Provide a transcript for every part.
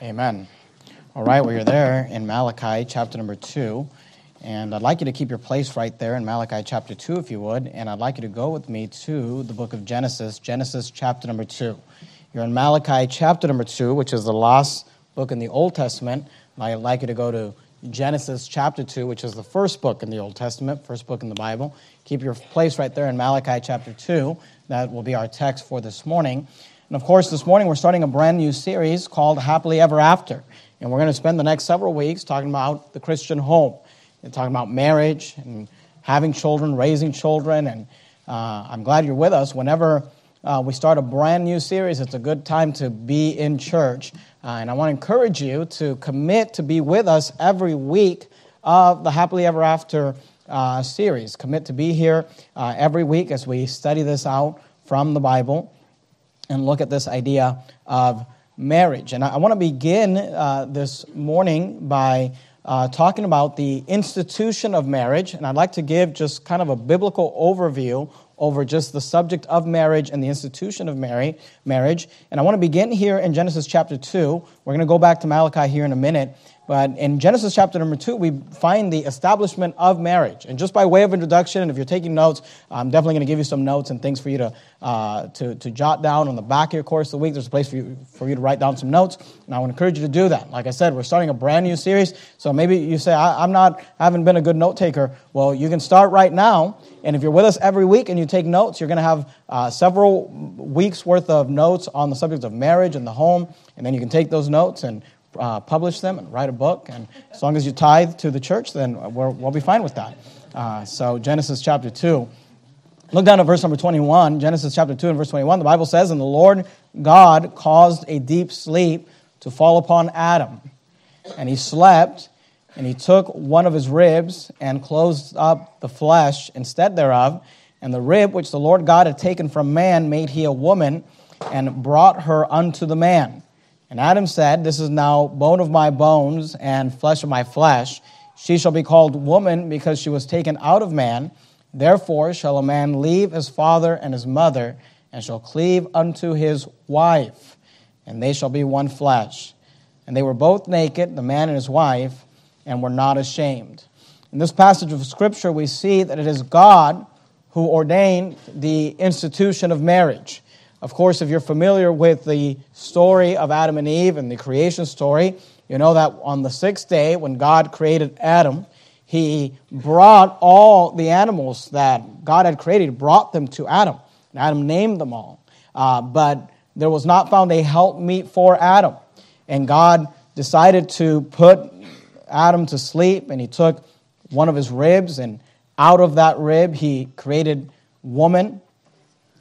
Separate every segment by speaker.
Speaker 1: Amen. All right, well, you're there in Malachi chapter number 2. And I'd like you to keep your place right there in Malachi chapter 2, if you would. And I'd like you to go with me to the book of Genesis, Genesis chapter number 2. You're in Malachi chapter number 2, which is the last book in the Old Testament. I'd like you to go to Genesis chapter 2, which is the first book in the Old Testament, first book in the Bible. Keep your place right there in Malachi chapter 2. That will be our text for this morning. And of course, this morning we're starting a brand new series called Happily Ever After. And we're going to spend the next several weeks talking about the Christian home and talking about marriage and having children, raising children. And uh, I'm glad you're with us. Whenever uh, we start a brand new series, it's a good time to be in church. Uh, and I want to encourage you to commit to be with us every week of the Happily Ever After uh, series. Commit to be here uh, every week as we study this out from the Bible and look at this idea of marriage. And I, I want to begin uh, this morning by uh, talking about the institution of marriage. And I'd like to give just kind of a biblical overview over just the subject of marriage and the institution of marriage. And I want to begin here in Genesis chapter 2. We're going to go back to Malachi here in a minute. But in Genesis chapter number two, we find the establishment of marriage. And just by way of introduction, and if you're taking notes, I'm definitely going to give you some notes and things for you to, uh, to, to jot down on the back of your course of the week. There's a place for you, for you to write down some notes. And I would encourage you to do that. Like I said, we're starting a brand new series. So maybe you say, I, am not, I haven't been a good note taker. Well, you can start right now. And if you're with us every week and you take notes, you're going to have uh, several weeks worth of notes on the subject of marriage and the home. And then you can take those notes and uh, publish them and write a book. And as long as you tithe to the church, then we will be fine with that. Uh, so, Genesis chapter 2. Look down at verse number 21. Genesis chapter 2 and verse 21. The Bible says, And the Lord God caused a deep sleep to fall upon Adam. And he slept, and he took one of his ribs and closed up the flesh instead thereof. And the rib which the Lord God had taken from man made he a woman and brought her unto the man. And Adam said, This is now bone of my bones and flesh of my flesh. She shall be called woman because she was taken out of man. Therefore shall a man leave his father and his mother, and shall cleave unto his wife, and they shall be one flesh. And they were both naked, the man and his wife, and were not ashamed. In this passage of Scripture, we see that it is God who ordained the institution of marriage. Of course, if you're familiar with the story of Adam and Eve and the creation story, you know that on the sixth day, when God created Adam, he brought all the animals that God had created, brought them to Adam. And Adam named them all. Uh, but there was not found a helpmeet for Adam. And God decided to put Adam to sleep, and he took one of his ribs, and out of that rib, he created woman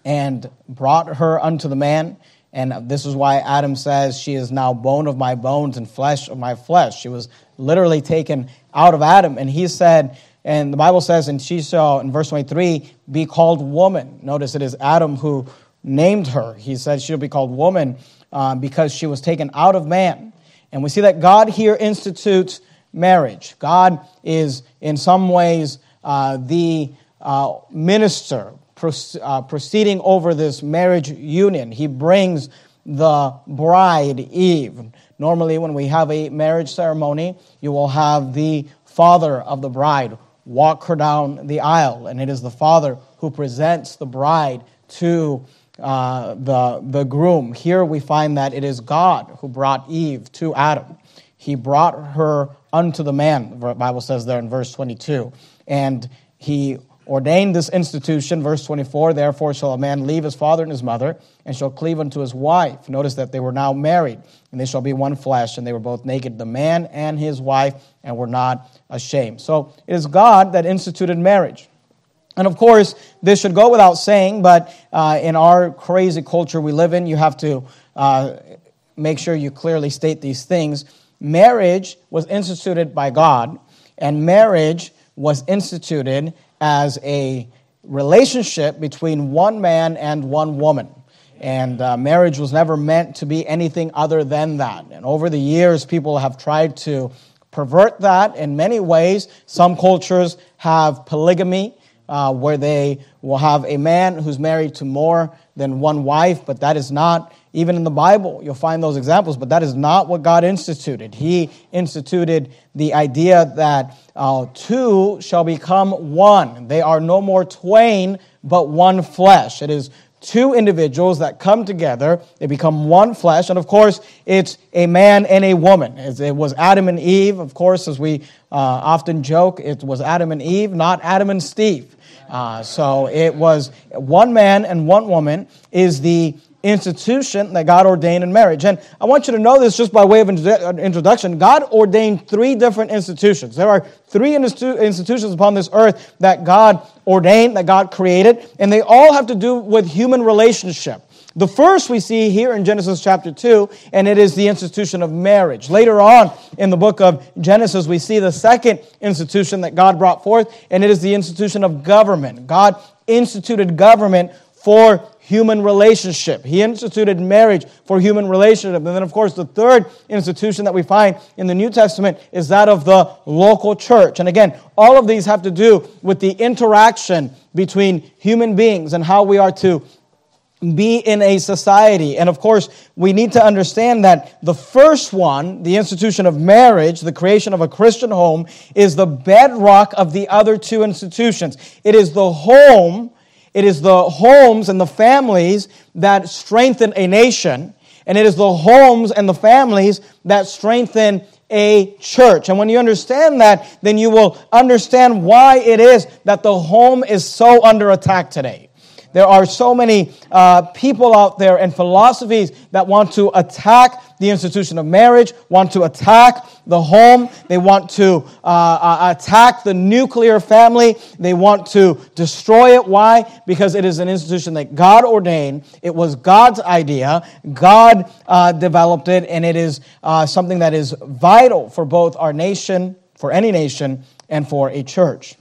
Speaker 1: and brought her unto the man. And this is why Adam says, She is now bone of my bones and flesh of my flesh. She was literally taken out of Adam. And he said, and the Bible says, and she shall, in verse 23, be called woman. Notice it is Adam who named her. He said she'll be called woman uh, because she was taken out of man. And we see that God here institutes marriage. God is, in some ways, uh, the uh, minister proceeding over this marriage union. He brings the bride, Eve. Normally, when we have a marriage ceremony, you will have the father of the bride walk her down the aisle, and it is the father who presents the bride to uh, the, the groom. Here we find that it is God who brought Eve to Adam. He brought her unto the man, the Bible says there in verse 22. And he ordained this institution, verse 24, therefore shall a man leave his father and his mother, and shall cleave unto his wife. Notice that they were now married, and they shall be one flesh, and they were both naked, the man and his wife, and were not ashamed. So it is God that instituted marriage. And of course, this should go without saying, but uh, in our crazy culture we live in, you have to uh, make sure you clearly state these things. Marriage was instituted by God, and marriage was instituted as a relationship between one man and one woman. And uh, marriage was never meant to be anything other than that. And over the years, people have tried to pervert that in many ways. Some cultures have polygamy, uh, where they will have a man who's married to more than one wife, but that is not even in the Bible, you'll find those examples, but that is not what God instituted. He instituted the idea that uh, two shall become one. They are no more twain, but one flesh. It is two individuals that come together, they become one flesh, and of course, it's a man and a woman. It was Adam and Eve, of course, as we uh, often joke, it was Adam and Eve, not Adam and Steve. Uh, so it was one man and one woman is the institution that God ordained in marriage. And I want you to know this just by way of uh, introduction. God ordained three different institutions. There are three institutions upon this earth that God ordained, that God created, and they all have to do with human relationship. The first we see here in Genesis chapter 2, and it is the institution of marriage. Later on in the book of Genesis, we see the second institution that God brought forth, and it is the institution of government. God instituted government for human relationship. He instituted marriage for human relationship. And then, of course, the third institution that we find in the New Testament is that of the local church. And again, all of these have to do with the interaction between human beings and how we are to be in a society. And of course, we need to understand that the first one, the institution of marriage, the creation of a Christian home, is the bedrock of the other two institutions. It is the home, it is the homes and the families that strengthen a nation, and it is the homes and the families that strengthen a church. And when you understand that, then you will understand why it is that the home is so under attack today. There are so many uh, people out there and philosophies that want to attack the institution of marriage, want to attack the home, they want to uh, uh, attack the nuclear family, they want to destroy it. Why? Because it is an institution that God ordained, it was God's idea, God uh, developed it, and it is uh, something that is vital for both our nation, for any nation, and for a church.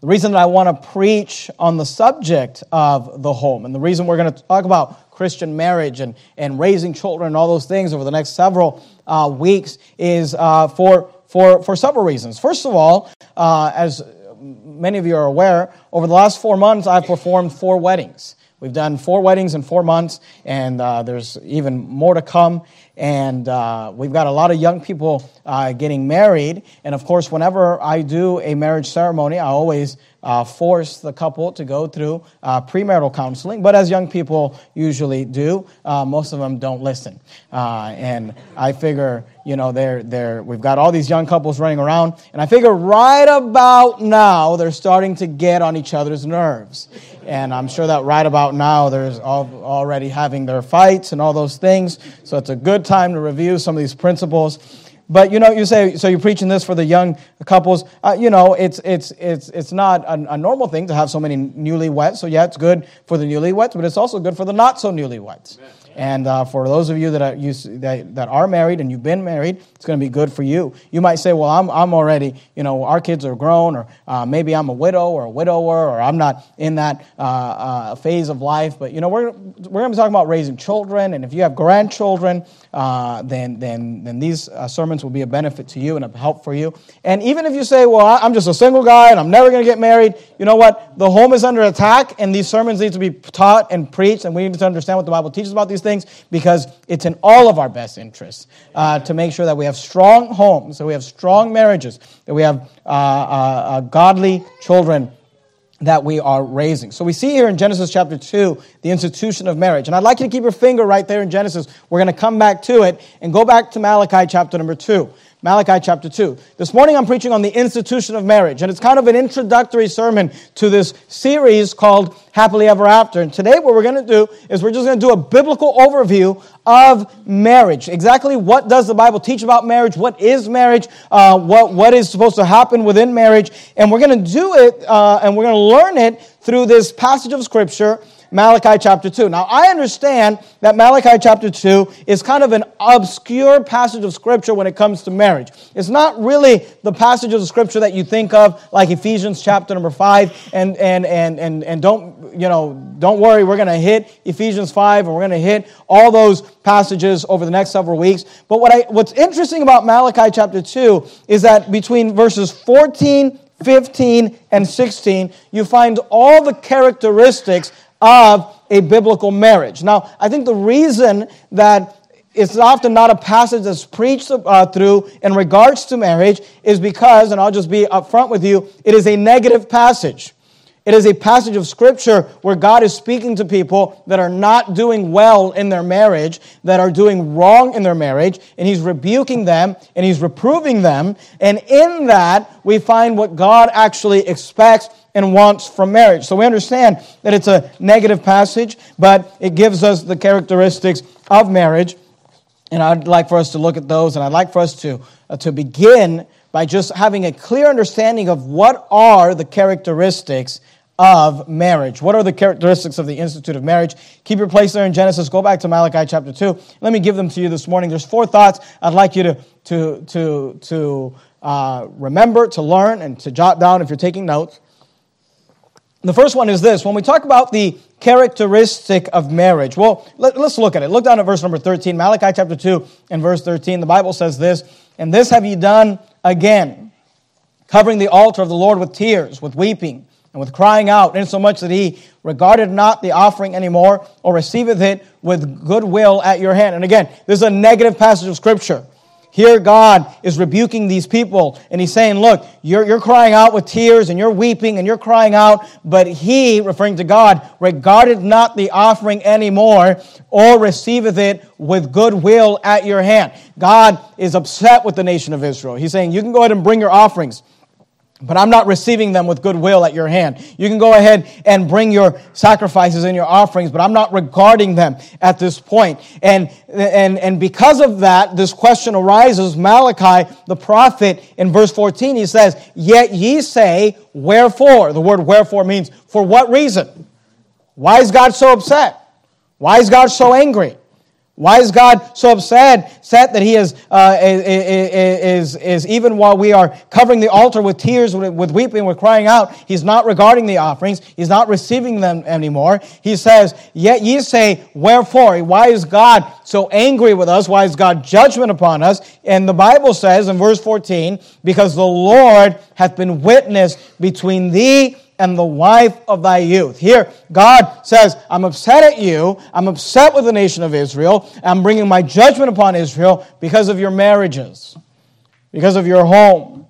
Speaker 1: The reason that I want to preach on the subject of the home, and the reason we're going to talk about Christian marriage and, and raising children and all those things over the next several uh, weeks, is uh, for, for, for several reasons. First of all, uh, as many of you are aware, over the last four months, I've performed four weddings. We've done four weddings in four months, and uh, there's even more to come and uh, we've got a lot of young people uh, getting married. And of course, whenever I do a marriage ceremony, I always uh, force the couple to go through uh, premarital counseling. But as young people usually do, uh, most of them don't listen. Uh, and I figure, you know, they're, they're, we've got all these young couples running around, and I figure right about now they're starting to get on each other's nerves. And I'm sure that right about now there's already having their fights and all those things. So it's a good time to review some of these principles. But you know, you say, so you're preaching this for the young couples. Uh, you know, it's, it's, it's, it's not a, a, normal thing to have so many newlyweds. So yeah, it's good for the newlyweds, but it's also good for the not so newlyweds. Amen. And uh, for those of you that are, you, that, that are married and you've been married, it's going to be good for you. You might say, well, I'm, I'm already, you know, our kids are grown, or uh, maybe I'm a widow or a widower, or I'm not in that uh, uh phase of life. But, you know, we're, we're going to be talking about raising children. And if you have grandchildren, uh, then, then, then these uh, sermons will be a benefit to you and a help for you. And even if you say, well, I'm just a single guy and I'm never going to get married, you know what? The home is under attack, and these sermons need to be taught and preached, and we need to understand what the Bible teaches about these things things because it's in all of our best interests uh, to make sure that we have strong homes, that we have strong marriages, that we have uh, uh, uh, godly children that we are raising. So we see here in Genesis chapter 2 the institution of marriage. And I'd like you to keep your finger right there in Genesis. We're going to come back to it and go back to Malachi chapter number 2. Malachi chapter 2. This morning I'm preaching on the institution of marriage, and it's kind of an introductory sermon to this series called Happily Ever After. And today, what we're going to do is we're just going to do a biblical overview of marriage. Exactly what does the Bible teach about marriage? What is marriage? Uh, what, what is supposed to happen within marriage? And we're going to do it, uh, and we're going to learn it through this passage of Scripture Malachi chapter 2. Now, I understand that Malachi chapter 2 is kind of an obscure passage of scripture when it comes to marriage. It's not really the passage of the scripture that you think of, like Ephesians chapter number 5. And, and, and, and, and don't, you know, don't worry, we're going to hit Ephesians 5 and we're going to hit all those passages over the next several weeks. But what I, what's interesting about Malachi chapter 2 is that between verses 14 15 and 16, you find all the characteristics of a biblical marriage. Now, I think the reason that it's often not a passage that's preached uh, through in regards to marriage is because, and I'll just be upfront with you, it is a negative passage. It is a passage of scripture where God is speaking to people that are not doing well in their marriage, that are doing wrong in their marriage, and He's rebuking them and He's reproving them. And in that, we find what God actually expects and wants from marriage. So we understand that it's a negative passage, but it gives us the characteristics of marriage. And I'd like for us to look at those, and I'd like for us to, uh, to begin by just having a clear understanding of what are the characteristics of marriage. What are the characteristics of the Institute of Marriage? Keep your place there in Genesis. Go back to Malachi chapter 2. Let me give them to you this morning. There's four thoughts I'd like you to, to, to, to uh, remember, to learn, and to jot down if you're taking notes. The first one is this when we talk about the characteristic of marriage, well, let, us look at it. Look down at verse number 13, Malachi chapter 2 and verse 13. The Bible says this, and this have ye done again, covering the altar of the Lord with tears, with weeping and with crying out, insomuch that he regarded not the offering anymore, or receiveth it with goodwill at your hand. And again, this is a negative passage of Scripture. Here, God is rebuking these people, and He's saying, Look, you're, you're crying out with tears, and you're weeping, and you're crying out, but He, referring to God, regarded not the offering anymore, or receiveth it with goodwill at your hand. God is upset with the nation of Israel. He's saying, You can go ahead and bring your offerings but I'm not receiving them with goodwill at your hand. You can go ahead and bring your sacrifices and your offerings, but I'm not regarding them at this point. And, and, and because of that, this question arises. Malachi, the prophet, in verse 14, he says, Yet ye say, Wherefore? The word wherefore means for what reason? Why is God so upset? Why is God so angry? Why is God so upset set that He is, uh, is, is, even while we are covering the altar with tears, with, with weeping, with crying out, He's not regarding the offerings, He's not receiving them anymore. He says, Yet ye say, Wherefore? Why is God so angry with us? Why is God judgment upon us? And the Bible says in verse 14, Because the Lord hath been witness between thee and the wife of thy youth. Here, God says, I'm upset at you. I'm upset with the nation of Israel. I'm bringing my judgment upon Israel because of your marriages, because of your home.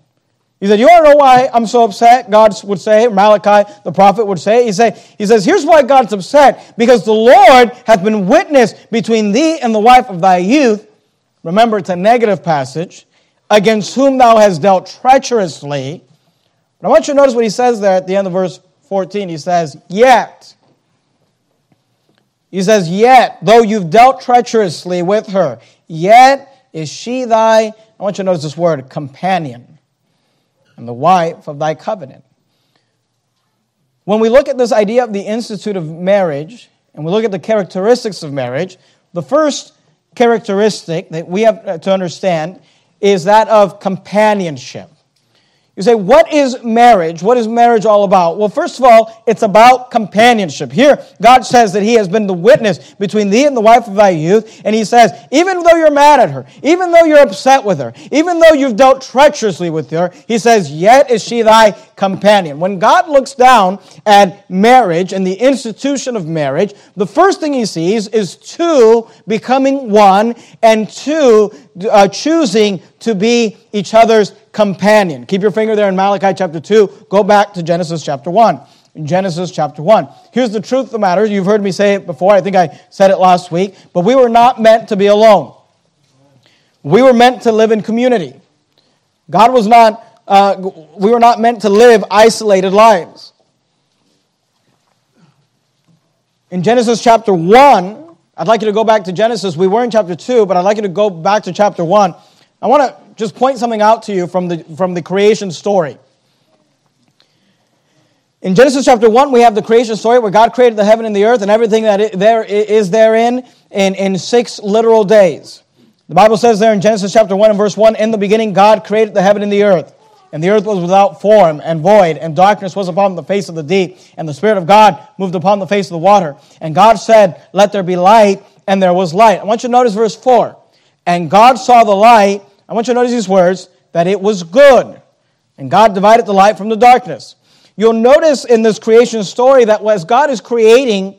Speaker 1: He said, You want to know why I'm so upset? God would say, Malachi, the prophet, would say, He, say, he says, Here's why God's upset because the Lord hath been witness between thee and the wife of thy youth. Remember, it's a negative passage, against whom thou hast dealt treacherously but I want you to notice what he says there at the end of verse 14. He says, Yet. He says, Yet, though you've dealt treacherously with her, yet is she thy, I want you to notice this word, companion, and the wife of thy covenant. When we look at this idea of the institute of marriage, and we look at the characteristics of marriage, the first characteristic that we have to understand is that of companionship. You say, what is marriage? What is marriage all about? Well, first of all, it's about companionship. Here, God says that He has been the witness between thee and the wife of thy youth. And He says, even though you're mad at her, even though you're upset with her, even though you've dealt treacherously with her, He says, yet is she thy companion. When God looks down at marriage and the institution of marriage, the first thing He sees is two becoming one and two uh, choosing to be each other's companion. Keep your finger there in Malachi chapter 2. Go back to Genesis chapter 1. In Genesis chapter 1. Here's the truth of the matter. You've heard me say it before. I think I said it last week. But we were not meant to be alone. We were meant to live in community. God was not, uh, we were not meant to live isolated lives. In Genesis chapter 1, I'd like you to go back to Genesis. We were in chapter 2, but I'd like you to go back to chapter 1. I want to just point something out to you from the, from the creation story. In Genesis chapter 1, we have the creation story where God created the heaven and the earth and everything that there is therein in, in six literal days. The Bible says there in Genesis chapter 1 and verse 1 In the beginning, God created the heaven and the earth. And the earth was without form and void, and darkness was upon the face of the deep, and the Spirit of God moved upon the face of the water. And God said, Let there be light, and there was light. I want you to notice verse 4. And God saw the light, I want you to notice these words, that it was good. And God divided the light from the darkness. you'll notice in this creation story that as God is creating,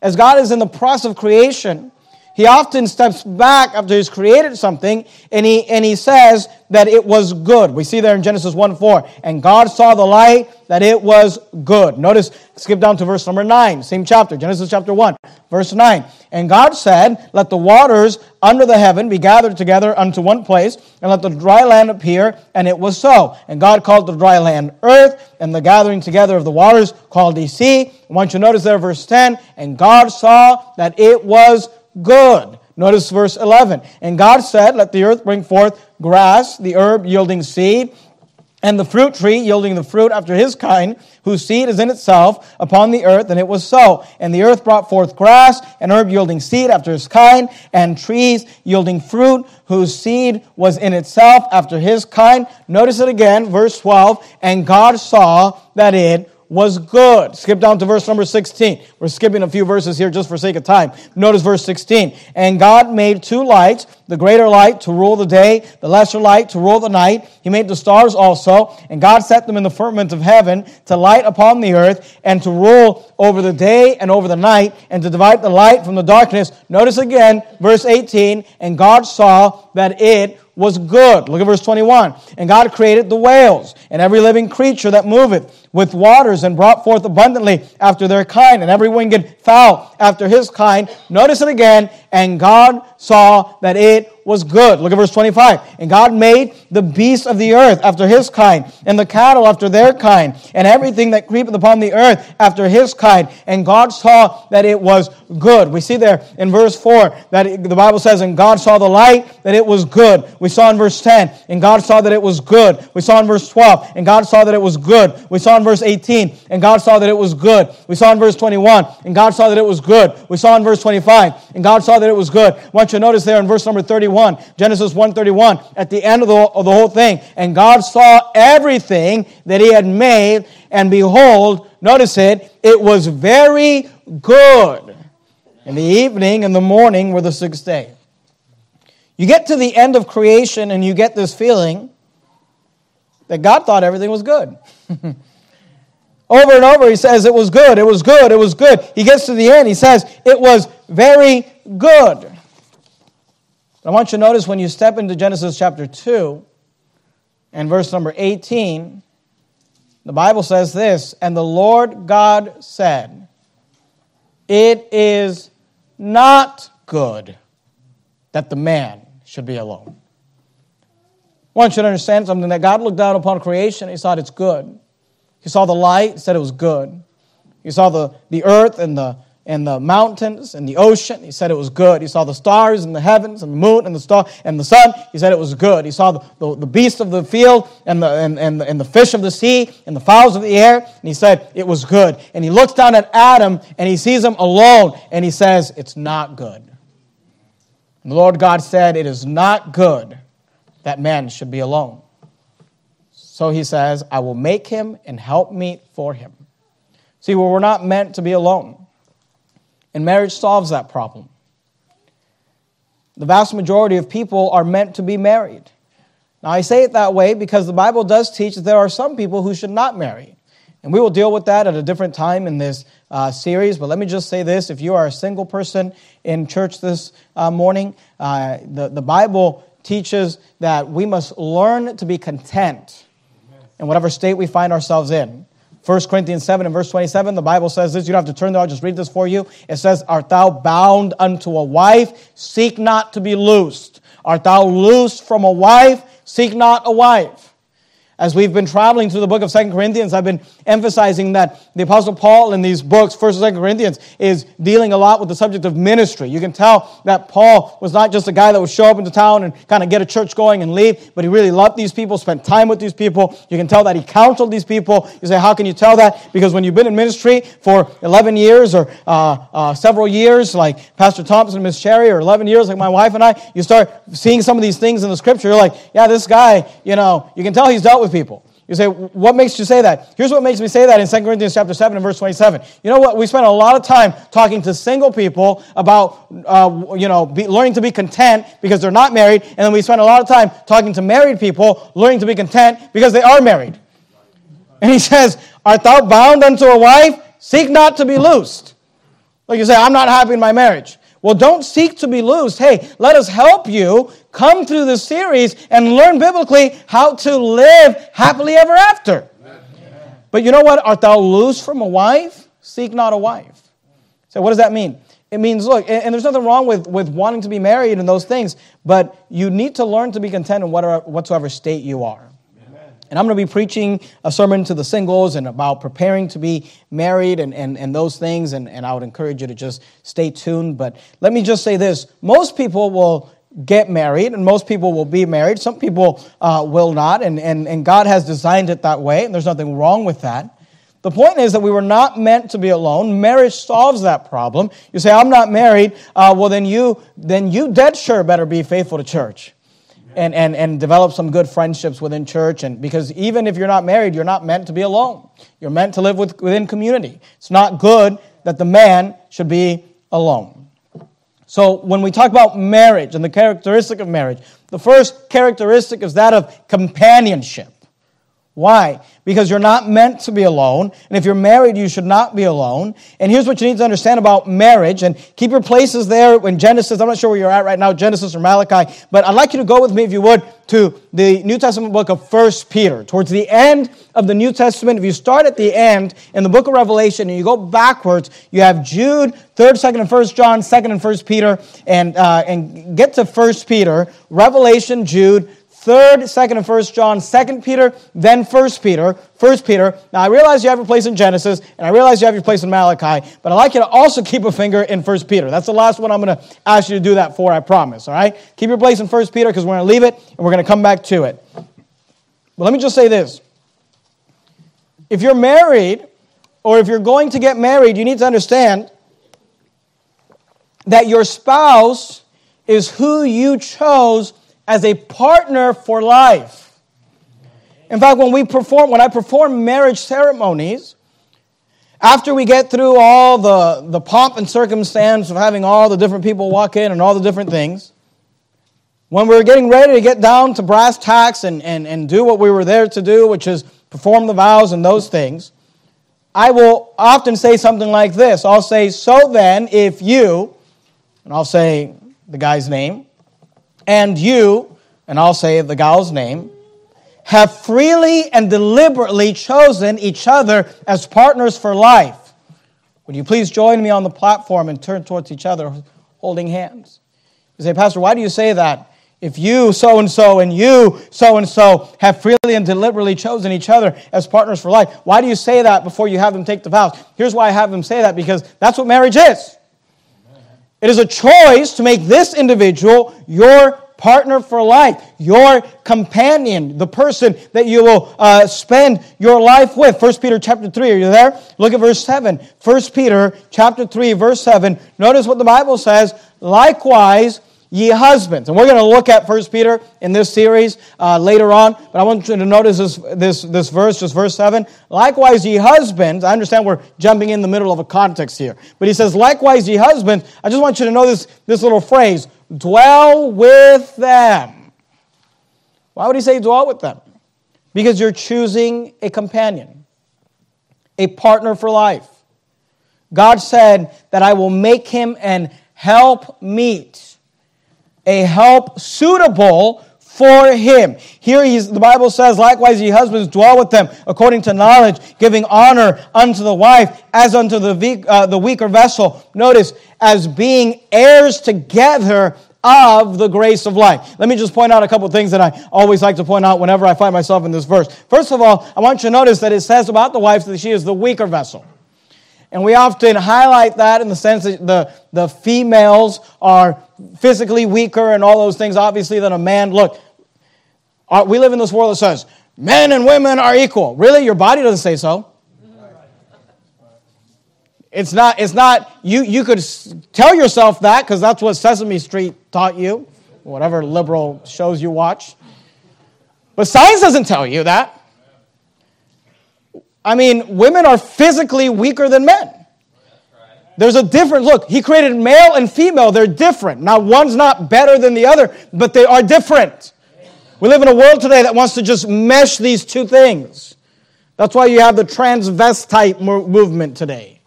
Speaker 1: as God is in the process of creation, he often steps back after he's created something and he, and he says that it was good. We see there in Genesis 1 4. And God saw the light that it was good. Notice, skip down to verse number 9, same chapter, Genesis chapter 1, verse 9. And God said, Let the waters under the heaven be gathered together unto one place, and let the dry land appear. And it was so. And God called the dry land earth, and the gathering together of the waters called he sea. I want you to notice there, verse 10. And God saw that it was good. Notice verse 11. And God said, Let the earth bring forth grass, the herb yielding seed, and the fruit tree yielding the fruit after his kind, whose seed is in itself upon the earth. And it was so. And the earth brought forth grass, and herb yielding seed after his kind, and trees yielding fruit, whose seed was in itself after his kind. Notice it again, verse 12. And God saw that it was good. Skip down to verse number 16. We're skipping a few verses here just for sake of time. Notice verse 16. And God made two lights, the greater light to rule the day, the lesser light to rule the night. He made the stars also, and God set them in the firmament of heaven to light upon the earth and to rule over the day and over the night and to divide the light from the darkness. Notice again, verse 18. And God saw that it was good. Look at verse 21. And God created the whales and every living creature that moveth with waters and brought forth abundantly after their kind and every winged fowl after his kind. Notice it again. And God saw that it was good. Look at verse 25. And God made the beasts of the earth after his kind, and the cattle after their kind, and everything that creepeth upon the earth after his kind. And God saw that it was good. We see there in verse 4 that the Bible says, And God saw the light, that it was good. We saw in verse 10, and God saw that it was good. We saw in verse 12, and God saw that it was good. We saw in verse 18, and God saw that it was good. We saw in verse 21, and God saw that it was good. We saw in verse 25, and God saw that it was good. I want you to notice there in verse number 31, 31, Genesis 131, at the end of the, of the whole thing. And God saw everything that he had made, and behold, notice it, it was very good. In the evening and the morning were the sixth day. You get to the end of creation and you get this feeling that God thought everything was good. over and over, he says, It was good, it was good, it was good. He gets to the end, he says, It was very good. I want you to notice when you step into Genesis chapter 2 and verse number 18, the Bible says this And the Lord God said, It is not good that the man should be alone. You to understand something that God looked down upon creation, He thought it's good. He saw the light, said it was good. He saw the, the earth and the, and the mountains and the ocean. He said it was good. He saw the stars and the heavens and the moon and the star and the sun. He said it was good. He saw the, the, the beasts of the field and the, and, and, and the fish of the sea and the fowls of the air. And he said it was good. And he looks down at Adam and he sees him alone and he says, It's not good. And the Lord God said, It is not good that man should be alone. So he says, I will make him and help meet for him. See, well, we're not meant to be alone. And marriage solves that problem. The vast majority of people are meant to be married. Now, I say it that way because the Bible does teach that there are some people who should not marry. And we will deal with that at a different time in this uh, series. But let me just say this if you are a single person in church this uh, morning, uh, the, the Bible teaches that we must learn to be content in whatever state we find ourselves in. 1 Corinthians 7 and verse 27, the Bible says this. You don't have to turn there, I'll just read this for you. It says, Art thou bound unto a wife? Seek not to be loosed. Art thou loosed from a wife? Seek not a wife. As we've been traveling through the book of Second Corinthians, I've been emphasizing that the Apostle Paul in these books, 1st and 2nd Corinthians, is dealing a lot with the subject of ministry. You can tell that Paul was not just a guy that would show up into town and kind of get a church going and leave, but he really loved these people, spent time with these people. You can tell that he counseled these people. You say, how can you tell that? Because when you've been in ministry for 11 years or uh, uh, several years, like Pastor Thompson and Miss Cherry, or 11 years, like my wife and I, you start seeing some of these things in the scripture. You're like, yeah, this guy, you know, you can tell he's dealt with with people. You say, what makes you say that? Here's what makes me say that in 2 Corinthians chapter 7 and verse 27. You know what? We spend a lot of time talking to single people about, uh, you know, be, learning to be content because they're not married. And then we spend a lot of time talking to married people learning to be content because they are married. And he says, Art thou bound unto a wife? Seek not to be loosed. Like you say, I'm not happy in my marriage. Well, don't seek to be loosed. Hey, let us help you come through this series and learn biblically how to live happily ever after. But you know what? Art thou loose from a wife? Seek not a wife. So, what does that mean? It means, look, and, there's nothing wrong with, with wanting to be married and those things, but you need to learn to be content in whatever, whatsoever state you are. And I'm going to be preaching a sermon to the singles and about preparing to be married and, and, and those things. And, and I would encourage you to just stay tuned. But let me just say this most people will get married and most people will be married. Some people uh, will not. And, and, and God has designed it that way. And there's nothing wrong with that. The point is that we were not meant to be alone. Marriage solves that problem. You say, I'm not married. Uh, well, then you, then you dead sure better be faithful to church and, and, and develop some good friendships within church. And because even if you're not married, you're not meant to be alone. You're meant to live with, within community. It's not good that the man should be alone. So when we talk about marriage and the characteristic of marriage, the first characteristic is that of companionship. Why? Because you're not meant to be alone. And if you're married, you should not be alone. And here's what you need to understand about marriage. And keep your places there in Genesis. I'm not sure where you're at right now, Genesis or Malachi. But I'd like you to go with me, if you would, to the New Testament book of First Peter. Towards the end of the New Testament, if you start at the end in the book of Revelation and you go backwards, you have Jude, 3rd, 2nd, and 1st John, 2nd and 1st Peter, and, uh, and get to 1st Peter, Revelation, Jude, Third, second, and first John, second Peter, then first Peter, first Peter. Now I realize you have your place in Genesis, and I realize you have your place in Malachi, but I'd like you to also keep a finger in first Peter. That's the last one I'm going to ask you to do that for, I promise, all right? Keep your place in first Peter because we're going to leave it and we're going to come back to it. But let me just say this. If you're married, or if you're going to get married, you need to understand that your spouse is who you chose as a partner for life. In fact, when we perform, when I perform marriage ceremonies, after we get through all the, the pomp and circumstance of having all the different people walk in and all the different things, when we're getting ready to get down to brass tacks and, and, and do what we were there to do, which is perform the vows and those things, I will often say something like this. I'll say, So then, if you, and I'll say the guy's name, and you, and I'll say the gal's name, have freely and deliberately chosen each other as partners for life. Would you please join me on the platform and turn towards each other holding hands? You say, Pastor, why do you say that? If you so and so and you so and so have freely and deliberately chosen each other as partners for life, why do you say that before you have them take the vows? Here's why I have them say that because that's what marriage is. It is a choice to make this individual your partner for life, your companion, the person that you will uh, spend your life with. 1 Peter chapter 3, are you there? Look at verse 7. 1 Peter chapter 3, verse 7. Notice what the Bible says. Likewise, ye husbands. And we're going to look at 1 Peter in this series uh, later on, but I want you to notice this, this, this verse, just verse 7. Likewise, ye husbands, I understand we're jumping in the middle of a context here, but he says, Likewise, ye husbands, I just want you to know this, this little phrase, dwell with them. Why would he say dwell with them? Because you're choosing a companion, a partner for life. God said that I will make him an help meet a help suitable for him. Here he's, the Bible says, likewise, ye husbands dwell with them according to knowledge, giving honor unto the wife as unto the, weak, uh, the weaker vessel. Notice, as being heirs together of the grace of life. Let me just point out a couple things that I always like to point out whenever I find myself in this verse. First of all, I want you to notice that it says about the wife that she is the weaker vessel. And we often highlight that in the sense that the, the females are physically weaker and all those things, obviously, than a man. Look, uh, we live in this world that says men and women are equal. Really? Your body doesn't say so. It's not, it's not, you, you could tell yourself that because that's what Sesame Street taught you, whatever liberal shows you watch. But science doesn't tell you that. I mean, women are physically weaker than men. There's a different look. He created male and female. They're different. Now, one's not better than the other, but they are different. We live in a world today that wants to just mesh these two things. That's why you have the transvestite movement today.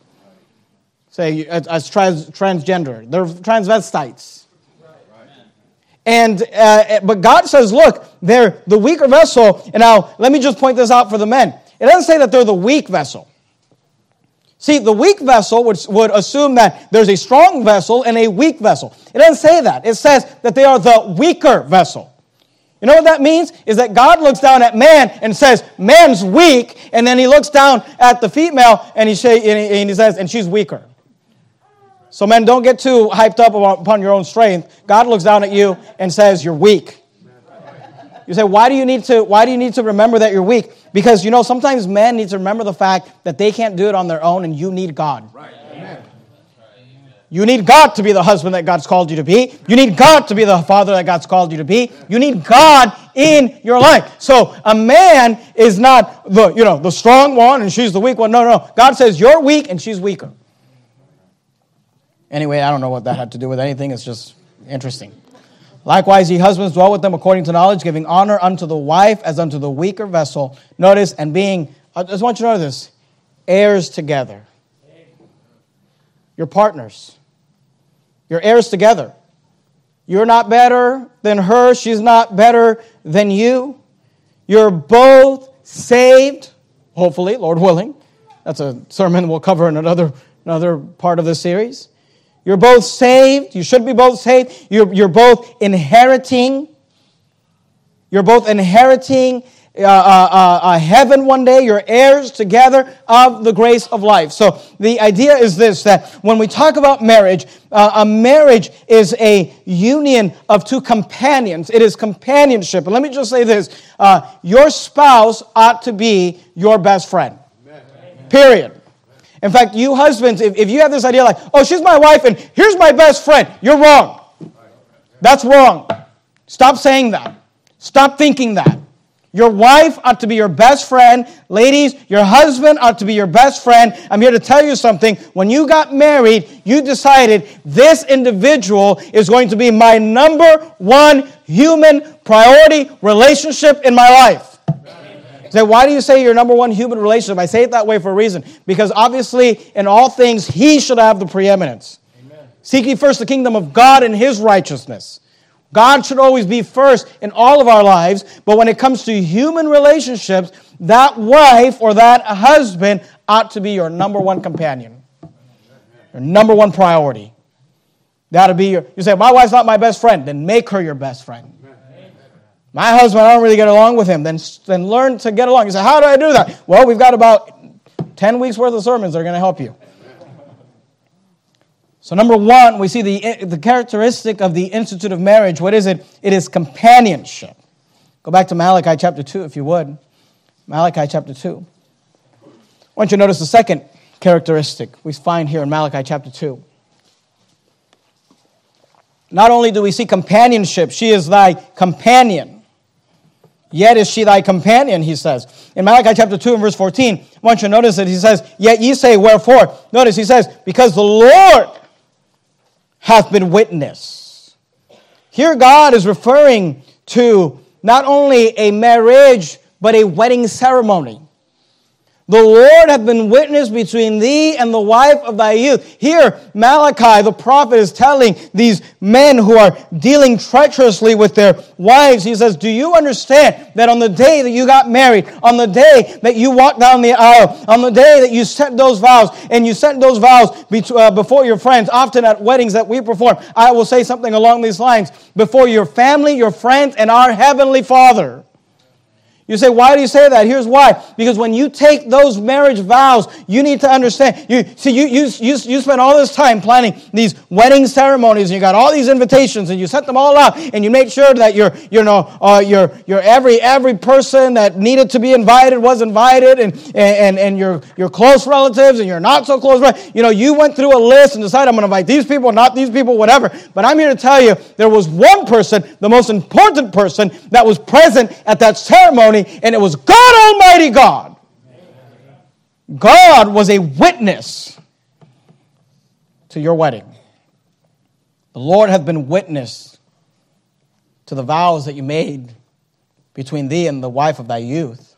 Speaker 1: Say, as, trans, transgender. They're transvestites. And, uh, but God says, look, they're the weaker vessel. And now, let me just point this out for the men. It doesn't say that they're the weak vessel. See, the weak vessel would, would assume that there's a strong vessel and a weak vessel. It doesn't say that. It says that they are the weaker vessel. You know what that means? Is that God looks down at man and says, man's weak, and then he looks down at the female and he, say, and he says, and she's weaker. So, men, don't get too hyped up upon your own strength. God looks down at you and says, You're weak. You say, why do you need to, why do you need to remember that you're weak? Because you know, sometimes men need to remember the fact that they can't do it on their own and you need God. Right. You need God to be the husband that God's called you to be. You need God to be the father that God's called you to be. You need God in your life. So a man is not the, you know, the strong one and she's the weak one. No, no. God says you're weak and she's weaker. Anyway, I don't know what that had to do with anything. It's just interesting. Likewise, ye husbands, dwell with them according to knowledge, giving honor unto the wife as unto the weaker vessel. Notice, and being, I just want you to know this heirs together. Your partners. You're heirs together. You're not better than her. She's not better than you. You're both saved, hopefully, Lord willing. That's a sermon we'll cover in another, another part of the series. You're both saved. You should be both saved. You're, you're both inheriting. You're both inheriting uh, uh, uh, heaven one day. You're heirs together of the grace of life. So the idea is this that when we talk about marriage, uh, a marriage is a union of two companions. It is companionship. And let me just say this uh, your spouse ought to be your best friend. Amen. Period. In fact, you husbands, if, if you have this idea like, oh, she's my wife and here's my best friend, you're wrong. That's wrong. Stop saying that. Stop thinking that. Your wife ought to be your best friend. Ladies, your husband ought to be your best friend. I'm here to tell you something. When you got married, you decided this individual is going to be my number one human priority relationship in my life. Say, why do you say your number one human relationship? I say it that way for a reason. Because obviously, in all things, he should have the preeminence. Amen. Seek ye first the kingdom of God and his righteousness. God should always be first in all of our lives, but when it comes to human relationships, that wife or that husband ought to be your number one companion, your number one priority. That ought to be your, you say, my wife's not my best friend, then make her your best friend. My husband, I don't really get along with him. Then, then learn to get along. You say, How do I do that? Well, we've got about 10 weeks worth of sermons that are going to help you. So, number one, we see the, the characteristic of the institute of marriage. What is it? It is companionship. Go back to Malachi chapter 2, if you would. Malachi chapter 2. I want you to notice the second characteristic we find here in Malachi chapter 2. Not only do we see companionship, she is thy companion. Yet is she thy companion, he says. In Malachi chapter 2 and verse 14, I want you to notice that he says, Yet ye say, Wherefore? Notice he says, Because the Lord hath been witness. Here God is referring to not only a marriage, but a wedding ceremony. The Lord hath been witness between thee and the wife of thy youth. Here, Malachi, the prophet, is telling these men who are dealing treacherously with their wives, he says, Do you understand that on the day that you got married, on the day that you walked down the aisle, on the day that you set those vows, and you set those vows uh, before your friends, often at weddings that we perform, I will say something along these lines, before your family, your friends, and our Heavenly Father. You say, why do you say that? Here's why. Because when you take those marriage vows, you need to understand. You see, you, you, you, you spend all this time planning these wedding ceremonies, and you got all these invitations, and you set them all out, and you make sure that your, you know, uh, your, your every every person that needed to be invited was invited, and and, and your your close relatives and your not so close. Relatives. You know, you went through a list and decided I'm going to invite these people, not these people, whatever. But I'm here to tell you, there was one person, the most important person, that was present at that ceremony and it was God Almighty God. God was a witness to your wedding. The Lord hath been witness to the vows that you made between thee and the wife of thy youth.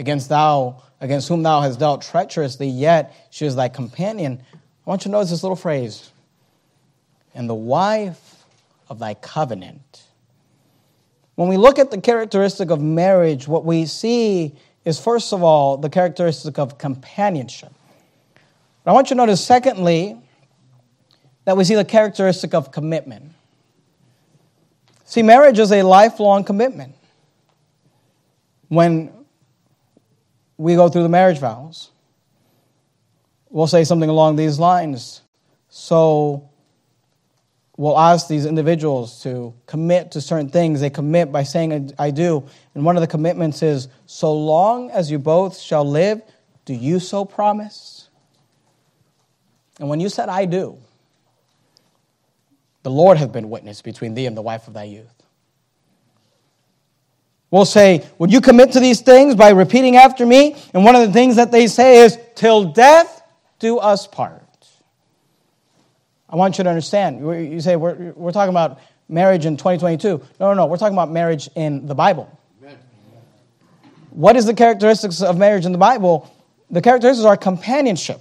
Speaker 1: against thou, against whom thou hast dealt treacherously, yet she is thy companion. I want you to notice this little phrase, and the wife of thy covenant. When we look at the characteristic of marriage, what we see is first of all the characteristic of companionship. But I want you to notice, secondly, that we see the characteristic of commitment. See, marriage is a lifelong commitment. When we go through the marriage vows, we'll say something along these lines. So, we'll ask these individuals to commit to certain things. They commit by saying, I do. And one of the commitments is, so long as you both shall live, do you so promise? And when you said, I do, the Lord hath been witness between thee and the wife of thy youth. We'll say, Would you commit to these things by repeating after me? And one of the things that they say is, Till death do us part. I want you to understand. You say, We're, we're talking about marriage in 2022. No, no, no. We're talking about marriage in the Bible. What is the characteristics of marriage in the Bible? The characteristics are companionship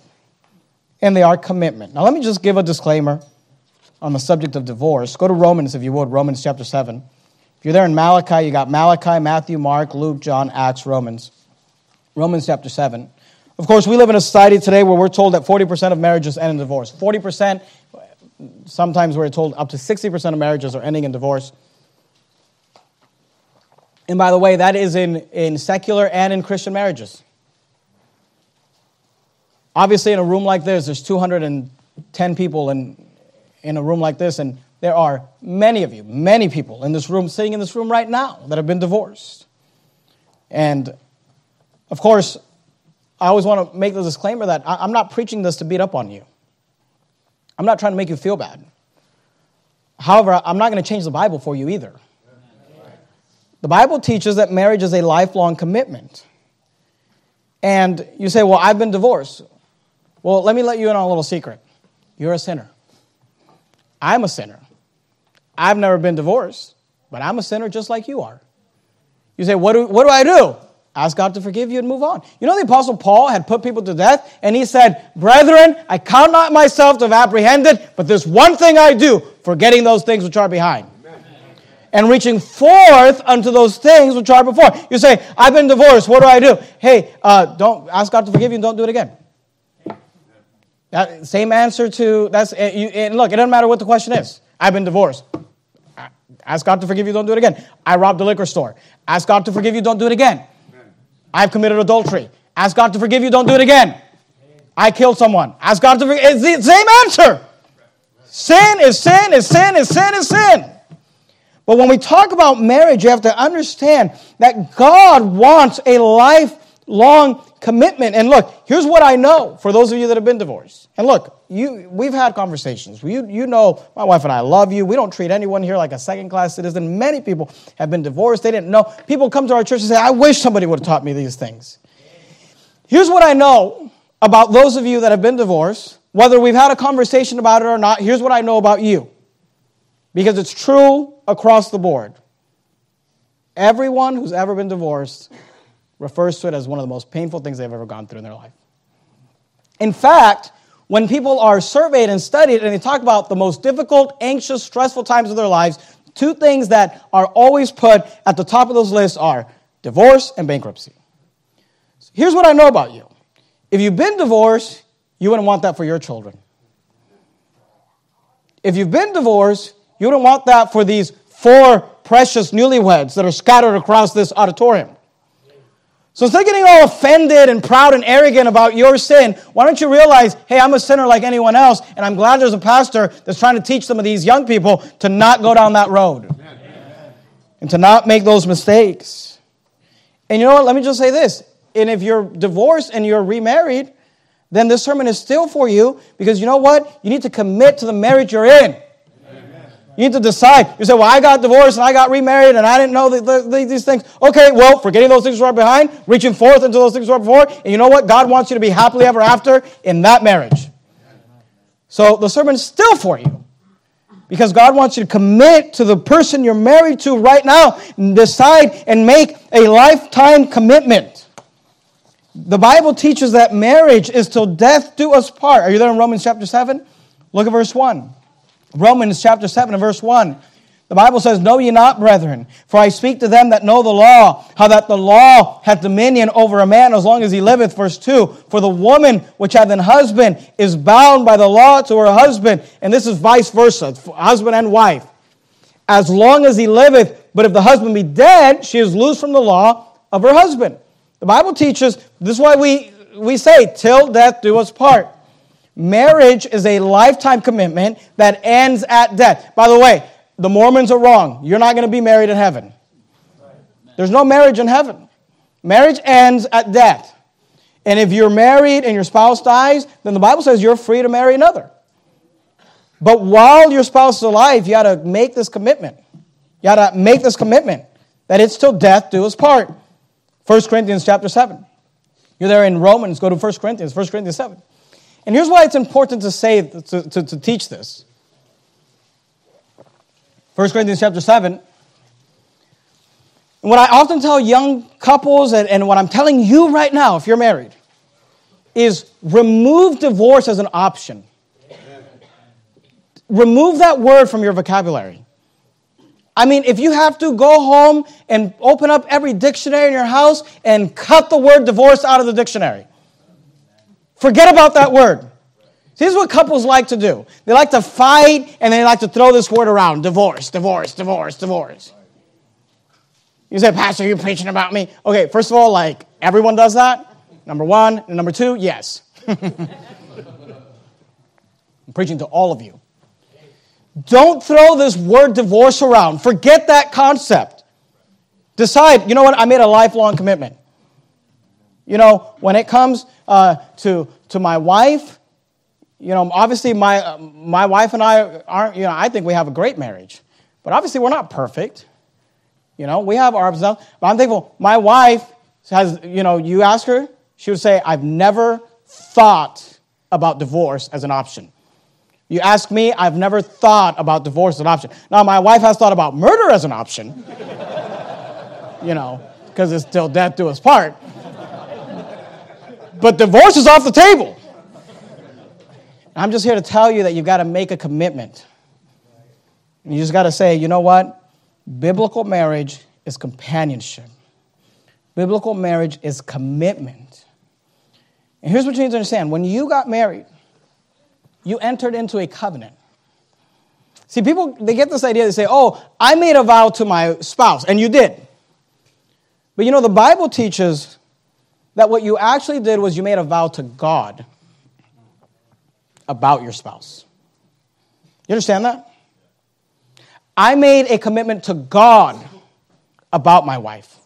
Speaker 1: and they are commitment. Now, let me just give a disclaimer on the subject of divorce. Go to Romans, if you would, Romans chapter 7. If you're there in Malachi, you got Malachi, Matthew, Mark, Luke, John, Acts, Romans. Romans chapter 7. Of course, we live in a society today where we're told that 40% of marriages end in divorce. 40%, sometimes we're told up to 60% of marriages are ending in divorce. And by the way, that is in, in secular and in Christian marriages. Obviously, in a room like this, there's 210 people in, in a room like this, and there are many of you, many people in this room, sitting in this room right now, that have been divorced. And of course, I always want to make the disclaimer that I'm not preaching this to beat up on you. I'm not trying to make you feel bad. However, I'm not going to change the Bible for you either. The Bible teaches that marriage is a lifelong commitment. And you say, Well, I've been divorced. Well, let me let you in on a little secret. You're a sinner. I'm a sinner. I've never been divorced, but I'm a sinner just like you are. You say, What do, what do I do? Ask God to forgive you and move on. You know, the Apostle Paul had put people to death, and he said, Brethren, I count not myself to have apprehended, but there's one thing I do, forgetting those things which are behind. And reaching forth unto those things which are before. You say, I've been divorced. What do I do? Hey, uh, don't ask God to forgive you and don't do it again. That same answer to that's. Uh, you, and look, it doesn't matter what the question is. I've been divorced. Ask God to forgive you. Don't do it again. I robbed a liquor store. Ask God to forgive you. Don't do it again. I've committed adultery. Ask God to forgive you. Don't do it again. I killed someone. Ask God to forgive. It's the same answer. Sin is sin is sin is sin is sin. But when we talk about marriage, you have to understand that God wants a lifelong commitment. And look, here's what I know for those of you that have been divorced. And look, you, we've had conversations. You, you know, my wife and I love you. We don't treat anyone here like a second class citizen. Many people have been divorced. They didn't know. People come to our church and say, I wish somebody would have taught me these things. Here's what I know about those of you that have been divorced, whether we've had a conversation about it or not. Here's what I know about you because it's true across the board. Everyone who's ever been divorced refers to it as one of the most painful things they've ever gone through in their life. In fact, when people are surveyed and studied and they talk about the most difficult, anxious, stressful times of their lives, two things that are always put at the top of those lists are divorce and bankruptcy. Here's what I know about you if you've been divorced, you wouldn't want that for your children. If you've been divorced, you wouldn't want that for these four precious newlyweds that are scattered across this auditorium. So instead of getting all offended and proud and arrogant about your sin, why don't you realize, hey, I'm a sinner like anyone else, and I'm glad there's a pastor that's trying to teach some of these young people to not go down that road Amen. and to not make those mistakes. And you know what? Let me just say this. And if you're divorced and you're remarried, then this sermon is still for you because you know what? You need to commit to the marriage you're in. You need to decide. You say, well, I got divorced and I got remarried and I didn't know the, the, these things. Okay, well, forgetting those things right behind, reaching forth into those things right before. And you know what? God wants you to be happily ever after in that marriage. So the sermon is still for you. Because God wants you to commit to the person you're married to right now and decide and make a lifetime commitment. The Bible teaches that marriage is till death do us part. Are you there in Romans chapter 7? Look at verse 1. Romans chapter 7 and verse 1. The Bible says, Know ye not, brethren, for I speak to them that know the law, how that the law hath dominion over a man as long as he liveth. Verse 2 For the woman which hath an husband is bound by the law to her husband. And this is vice versa, husband and wife. As long as he liveth, but if the husband be dead, she is loose from the law of her husband. The Bible teaches, this is why we, we say, till death do us part. Marriage is a lifetime commitment that ends at death. By the way, the Mormons are wrong. You're not going to be married in heaven. There's no marriage in heaven. Marriage ends at death. And if you're married and your spouse dies, then the Bible says you're free to marry another. But while your spouse is alive, you got to make this commitment. You got to make this commitment that it's till death do us part. 1 Corinthians chapter 7. You're there in Romans, go to 1 Corinthians, 1 Corinthians 7. And here's why it's important to say, to, to, to teach this. 1 Corinthians chapter 7. And what I often tell young couples, and, and what I'm telling you right now, if you're married, is remove divorce as an option. Remove that word from your vocabulary. I mean, if you have to go home and open up every dictionary in your house and cut the word divorce out of the dictionary, forget about that word. This is what couples like to do. They like to fight and they like to throw this word around divorce, divorce, divorce, divorce. You say, Pastor, you're preaching about me. Okay, first of all, like everyone does that. Number one. And number two, yes. I'm preaching to all of you. Don't throw this word divorce around. Forget that concept. Decide, you know what? I made a lifelong commitment. You know, when it comes uh, to, to my wife, you know, obviously my, uh, my wife and I aren't, you know, I think we have a great marriage. But obviously we're not perfect. You know, we have our ups and downs. But I'm thankful my wife has, you know, you ask her, she would say, I've never thought about divorce as an option. You ask me, I've never thought about divorce as an option. Now, my wife has thought about murder as an option, you know, because it's till death do us part. But divorce is off the table. I'm just here to tell you that you've got to make a commitment. And you just got to say, you know what? Biblical marriage is companionship. Biblical marriage is commitment. And here's what you need to understand when you got married, you entered into a covenant. See, people, they get this idea, they say, oh, I made a vow to my spouse, and you did. But you know, the Bible teaches that what you actually did was you made a vow to God about your spouse. You understand that? I made a commitment to God about my wife.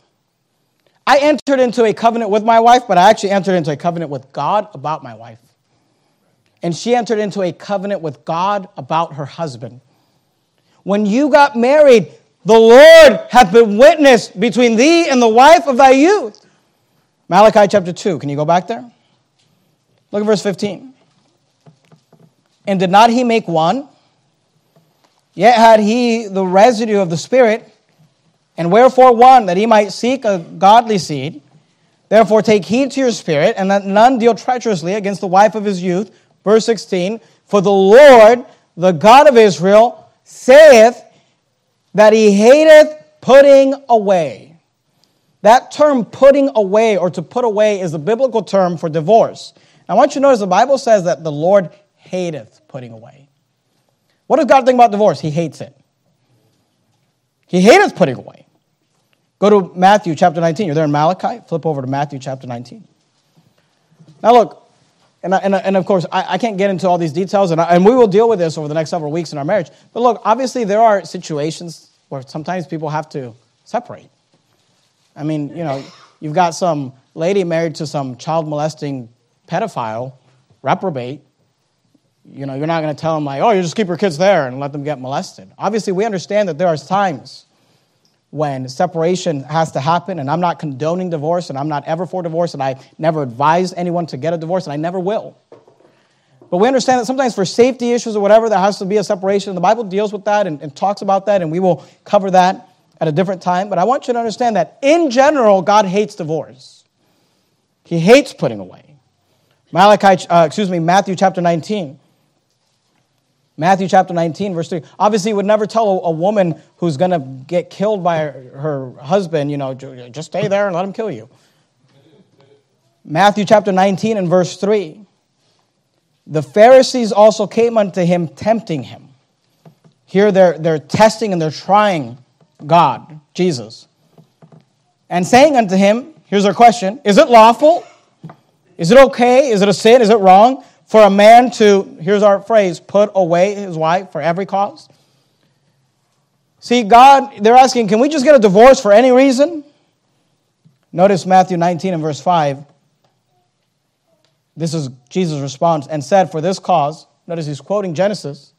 Speaker 1: I entered into a covenant with my wife, but I actually entered into a covenant with God about my wife and she entered into a covenant with God about her husband. When you got married, the Lord hath been witness between thee and the wife of thy youth. Malachi chapter 2. Can you go back there? Look at verse 15. And did not he make one? Yet had he the residue of the Spirit, and wherefore one, that he might seek a godly seed. Therefore take heed to your spirit, and let none deal treacherously against the wife of his youth Verse 16 For the Lord, the God of Israel, saith that he hateth putting away. That term, putting away or to put away, is the biblical term for divorce. I want you to notice the Bible says that the Lord hateth putting away. What does God think about divorce? He hates it. He hateth putting away. Go to Matthew chapter 19. You're there in Malachi. Flip over to Matthew chapter 19. Now, look, and, and, and of course, I, I, can't get into all these details, and, I, and we will deal with this over the next several weeks in our marriage. But look, obviously, there are situations where sometimes people have to separate. I mean, you know, you've got some lady married to some child molesting pedophile, reprobate. You know, you're not going to tell them, like, oh, you just keep your kids there and let them get molested. Obviously, we understand that there are times when separation has to happen, and I'm not condoning divorce, and I'm not ever for divorce, and I never advise anyone to get a divorce, and I never will. But we understand that sometimes for safety issues or whatever, there has to be a separation. The Bible deals with that and, and talks about that, and we will cover that at a different time. But I want you to understand that in general, God hates divorce. He hates putting away. Malachi, uh, excuse me, Matthew chapter 19. Matthew chapter 19, verse 3. Obviously, he would never tell a, a woman who's going to get killed by her, her husband, you know, just stay there and let him kill you. Matthew chapter 19 and verse 3. The Pharisees also came unto him, tempting him. Here they're, they're testing and they're trying God, Jesus. And saying unto him, here's our question Is it lawful? Is it okay? Is it a sin? Is it wrong for a man to, here's our phrase, put away his wife for every cause? See, God, they're asking, can we just get a divorce for any reason? Notice Matthew 19 and verse 5. This is Jesus' response, and said, For this cause, notice he's quoting Genesis,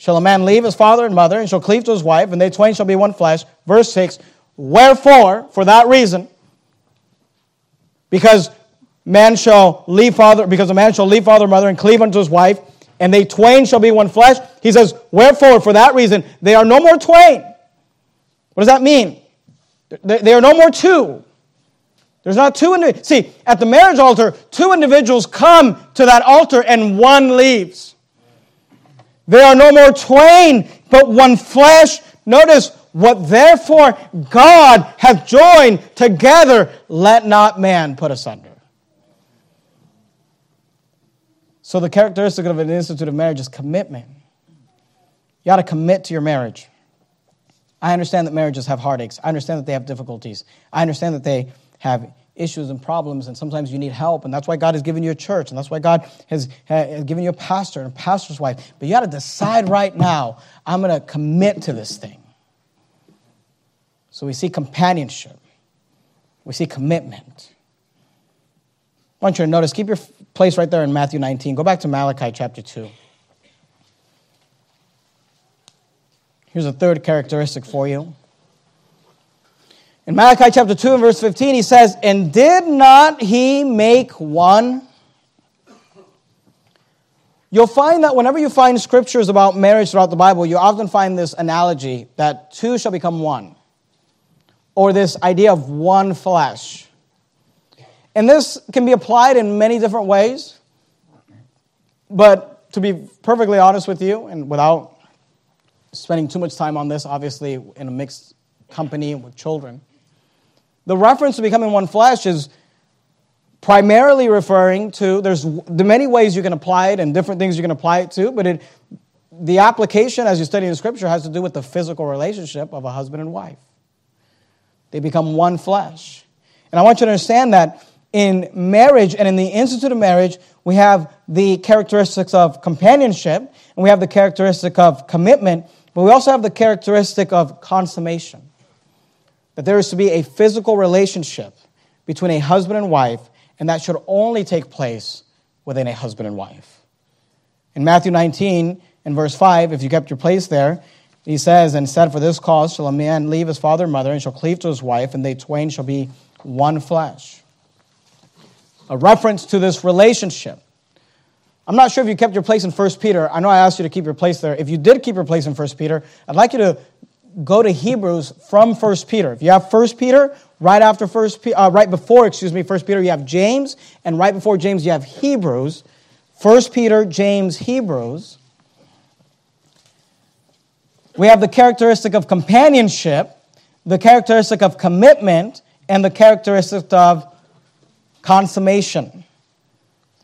Speaker 1: shall a man leave his father and mother, and shall cleave to his wife, and they twain shall be one flesh. Verse 6, Wherefore, for that reason, because man shall leave father, because a man shall leave father and mother and cleave unto his wife, and they twain shall be one flesh. He says, Wherefore, for that reason, they are no more twain. What does that mean? They are no more two. There's not two individuals. See, at the marriage altar, two individuals come to that altar and one leaves. There are no more twain, but one flesh. Notice what therefore God hath joined together, let not man put asunder. So, the characteristic of an institute of marriage is commitment. You got to commit to your marriage. I understand that marriages have heartaches. I understand that they have difficulties. I understand that they have issues and problems, and sometimes you need help, and that's why God has given you a church, and that's why God has, has given you a pastor and a pastor's wife. But you got to decide right now I'm going to commit to this thing. So we see companionship, we see commitment. I want you to notice, keep your place right there in Matthew 19. Go back to Malachi chapter 2. Here's a third characteristic for you in Malachi chapter 2 and verse 15, he says, And did not he make one? You'll find that whenever you find scriptures about marriage throughout the Bible, you often find this analogy that two shall become one, or this idea of one flesh. And this can be applied in many different ways, but to be perfectly honest with you, and without spending too much time on this, obviously, in a mixed company with children, the reference to becoming one flesh is primarily referring to there's the many ways you can apply it and different things you can apply it to, but it, the application as you study in Scripture has to do with the physical relationship of a husband and wife. They become one flesh. And I want you to understand that in marriage and in the institute of marriage, we have the characteristics of companionship and we have the characteristic of commitment, but we also have the characteristic of consummation that there is to be a physical relationship between a husband and wife, and that should only take place within a husband and wife. In Matthew 19, in verse 5, if you kept your place there, he says, And said, For this cause shall a man leave his father and mother, and shall cleave to his wife, and they twain shall be one flesh. A reference to this relationship. I'm not sure if you kept your place in 1 Peter. I know I asked you to keep your place there. If you did keep your place in 1 Peter, I'd like you to go to Hebrews from 1 Peter. If you have 1 Peter, right after First, uh, right before, excuse me, 1 Peter, you have James, and right before James, you have Hebrews. 1 Peter, James, Hebrews. We have the characteristic of companionship, the characteristic of commitment, and the characteristic of consummation,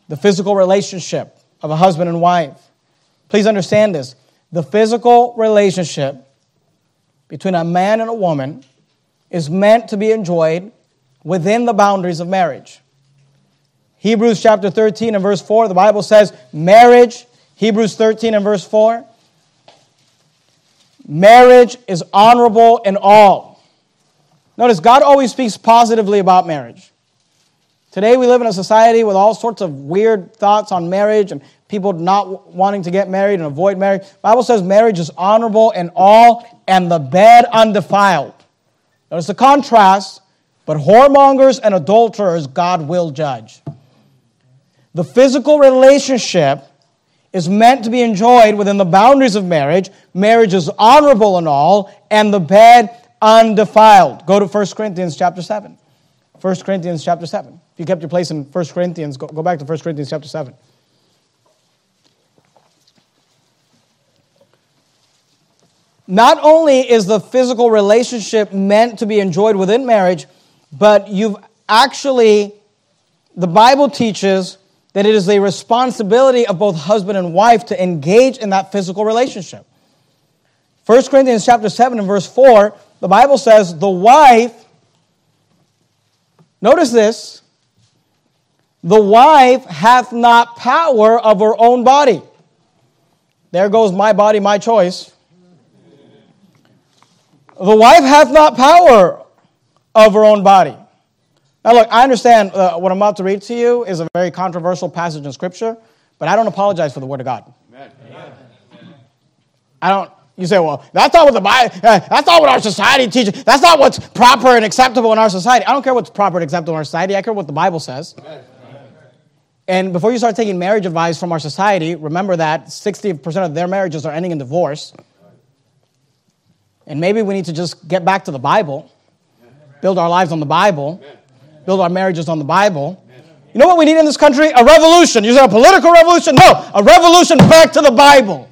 Speaker 1: the physical relationship of a husband and wife. Please understand this. The physical relationship between a man and a woman is meant to be enjoyed within the boundaries of marriage. Hebrews chapter 13 and verse 4, the Bible says, marriage, Hebrews 13 and verse 4, marriage is honorable in all. Notice, God always speaks positively about marriage. Today we live in a society with all sorts of weird thoughts on marriage and people not wanting to get married and avoid marriage. Bible says marriage is honorable in all and the bed undefiled. Notice the contrast, but whoremongers and adulterers God will judge. The physical relationship is meant to be enjoyed within the boundaries of marriage. Marriage is honorable in all and the bed undefiled. Go to 1 Corinthians chapter 7. 1 Corinthians chapter 7. If you kept your place in 1 Corinthians, go, go back to 1 Corinthians chapter 7. Not only is the physical relationship meant to be enjoyed within marriage, but you've actually, the Bible teaches that it is the responsibility of both husband and wife to engage in that physical relationship. 1 Corinthians chapter 7 and verse 4, the Bible says, the wife, notice this, the wife hath not power of her own body. There goes my body, my choice. The wife hath not power of her own body. Now, look, I understand uh, what I'm about to read to you is a very controversial passage in Scripture, but I don't apologize for the Word of God. Amen. I don't. You say, well, that's not what the Bible, uh, that's not what our society teaches. That's not what's proper and acceptable in our society. I don't care what's proper and acceptable in our society. I care what the Bible says. Amen. And before you start taking marriage advice from our society, remember that 60% of their marriages are ending in divorce. And maybe we need to just get back to the Bible, build our lives on the Bible, build our marriages on the Bible. You know what we need in this country? A revolution. You say a political revolution? No, a revolution back to the Bible.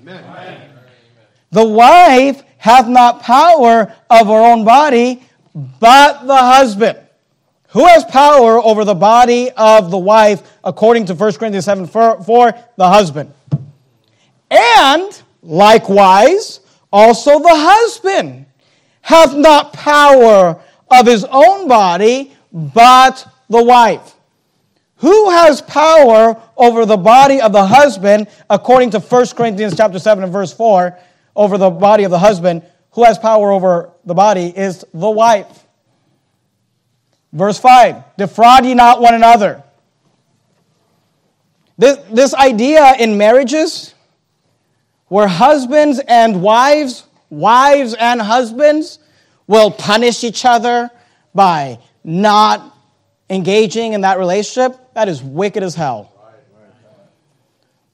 Speaker 1: The wife hath not power of her own body, but the husband. Who has power over the body of the wife, according to 1 Corinthians 7 4? The husband. And likewise, also, the husband hath not power of his own body, but the wife. Who has power over the body of the husband, according to 1 Corinthians chapter 7 and verse 4, over the body of the husband? Who has power over the body is the wife. Verse 5 Defraud ye not one another. This, this idea in marriages where husbands and wives, wives and husbands, will punish each other by not engaging in that relationship, that is wicked as hell.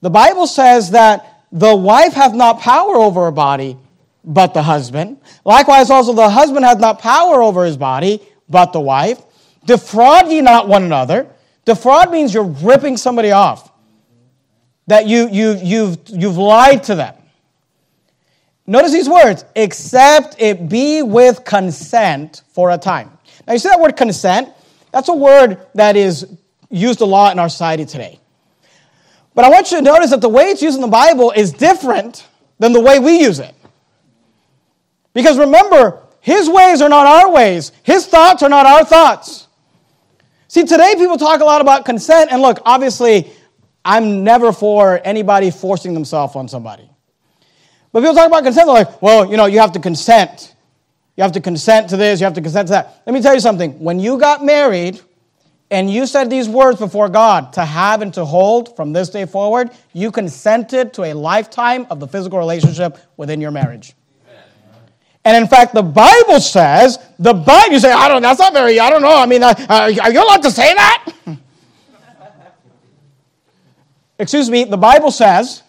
Speaker 1: The Bible says that the wife hath not power over her body, but the husband. Likewise, also the husband hath not power over his body, but the wife. Defraud ye not one another. Defraud means you're ripping somebody off that you, you, you've, you've lied to them. Notice these words, except it be with consent for a time. Now, you see that word consent? That's a word that is used a lot in our society today. But I want you to notice that the way it's used in the Bible is different than the way we use it. Because remember, his ways are not our ways, his thoughts are not our thoughts. See, today people talk a lot about consent, and look, obviously, I'm never for anybody forcing themselves on somebody. But people talk about consent, they're like, well, you know, you have to consent. You have to consent to this, you have to consent to that. Let me tell you something. When you got married and you said these words before God, to have and to hold from this day forward, you consented to a lifetime of the physical relationship within your marriage. And in fact, the Bible says, the Bible, you say, I don't, that's not very, I don't know. I mean, uh, are you allowed to say that? Excuse me, the Bible says,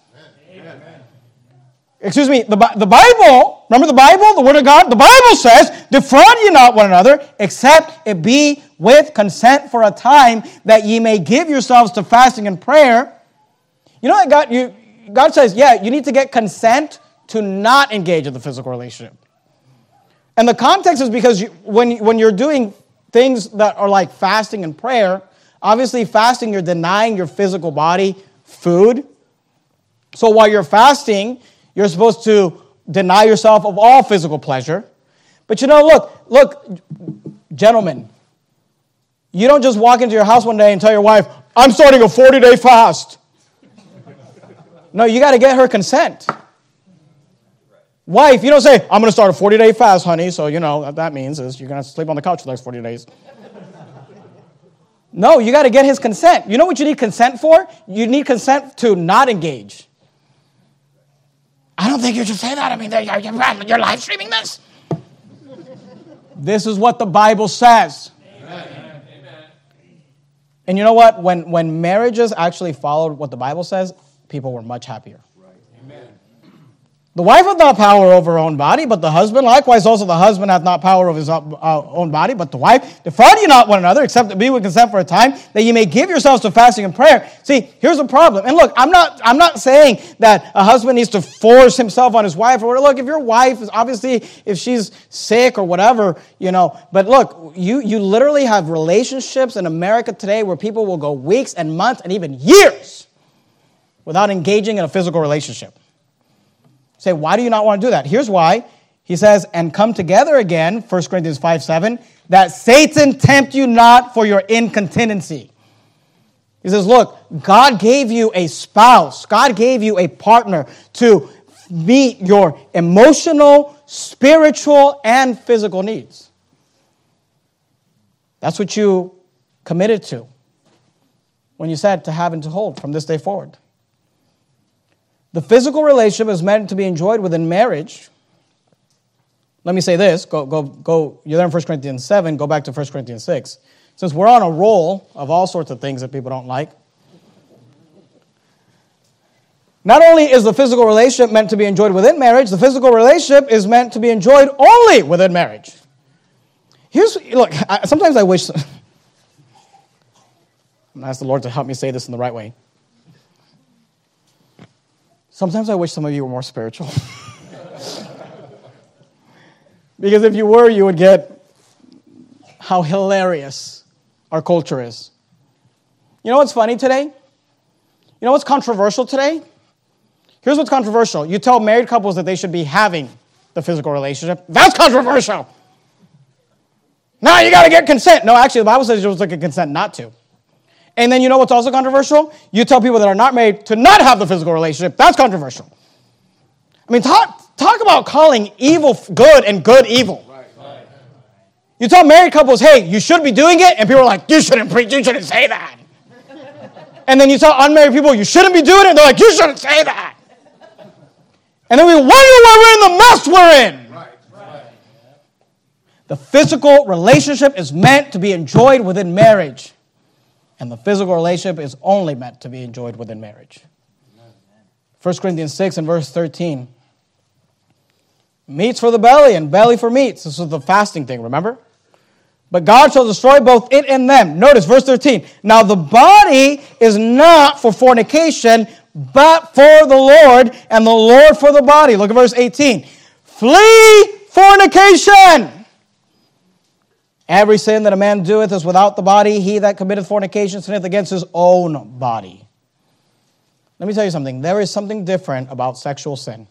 Speaker 1: excuse me, the, the Bible, remember the Bible, the Word of God? The Bible says, defraud ye not one another, except it be with consent for a time, that ye may give yourselves to fasting and prayer. You know that God, you, God says, yeah, you need to get consent to not engage in the physical relationship. And the context is because you, when, when you're doing things that are like fasting and prayer, obviously fasting, you're denying your physical body food. So while you're fasting, you're supposed to deny yourself of all physical pleasure. But you know, look, look, gentlemen, you don't just walk into your house one day and tell your wife, I'm starting a 40 day fast. No, you got to get her consent. Wife, you don't say, I'm going to start a 40 day fast, honey. So, you know, what that means is you're going to sleep on the couch for the next 40 days. No, you got to get his consent. You know what you need consent for? You need consent to not engage. I don't think you should say that. I mean, you're, live streaming this. This is what the Bible says. Amen. And you know what? When, when marriages actually followed what the Bible says, people were much happier. Right. Amen. The wife hath not power over her own body, but the husband. Likewise, also the husband hath not power over his uh, own body, but the wife. Defraud you not one another, except to be with consent for a time, that ye may give yourselves to fasting and prayer. See, here's the problem. And look, I'm not, I'm not saying that a husband needs to force himself on his wife. Or look, if your wife is obviously, if she's sick or whatever, you know. But look, you you literally have relationships in America today where people will go weeks and months and even years without engaging in a physical relationship. Say, why do you not want to do that? Here's why. He says, and come together again, 1 Corinthians 5 7, that Satan tempt you not for your incontinency. He says, look, God gave you a spouse, God gave you a partner to meet your emotional, spiritual, and physical needs. That's what you committed to when you said to have and to hold from this day forward. The physical relationship is meant to be enjoyed within marriage. Let me say this. Go, go, go. You're there in 1 Corinthians 7. Go back to 1 Corinthians 6. Since we're on a roll of all sorts of things that people don't like, not only is the physical relationship meant to be enjoyed within marriage, the physical relationship is meant to be enjoyed only within marriage. Here's, look, I, sometimes I wish, I'm going to ask the Lord to help me say this in the right way. Sometimes I wish some of you were more spiritual. because if you were, you would get how hilarious our culture is. You know what's funny today? You know what's controversial today? Here's what's controversial. You tell married couples that they should be having the physical relationship. That's controversial. Now you got to get consent. No, actually, the Bible says you're supposed to get consent not to. And then you know what's also controversial? You tell people that are not married to not have the physical relationship. That's controversial. I mean, talk, talk about calling evil good and good evil. You tell married couples, hey, you should be doing it, and people are like, you shouldn't preach, you shouldn't say that. and then you tell unmarried people, you shouldn't be doing it, and they're like, you shouldn't say that. And then we wonder why we're in the mess we're in. The physical relationship is meant to be enjoyed within marriage. And the physical relationship is only meant to be enjoyed within marriage. 1 Corinthians 6 and verse 13. Meats for the belly and belly for meats. This was the fasting thing, remember? But God shall destroy both it and them. Notice verse 13. Now the body is not for fornication, but for the Lord, and the Lord for the body. Look at verse 18. Flee fornication. Every sin that a man doeth is without the body. He that committeth fornication sinneth against his own body. Let me tell you something. There is something different about sexual sin.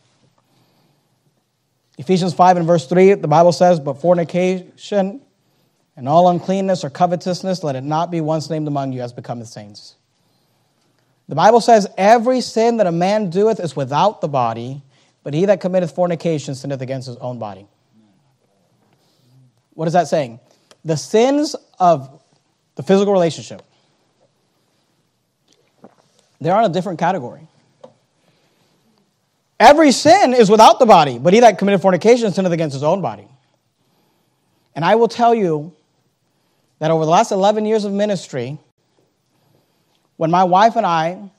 Speaker 1: Ephesians 5 and verse 3, the Bible says, But fornication and all uncleanness or covetousness, let it not be once named among you as becometh saints. The Bible says, Every sin that a man doeth is without the body, but he that committeth fornication sinneth against his own body. What is that saying? The sins of the physical relationship, they're on a different category. Every sin is without the body, but he that committed fornication sinneth against his own body. And I will tell you that over the last 11 years of ministry, when my wife and I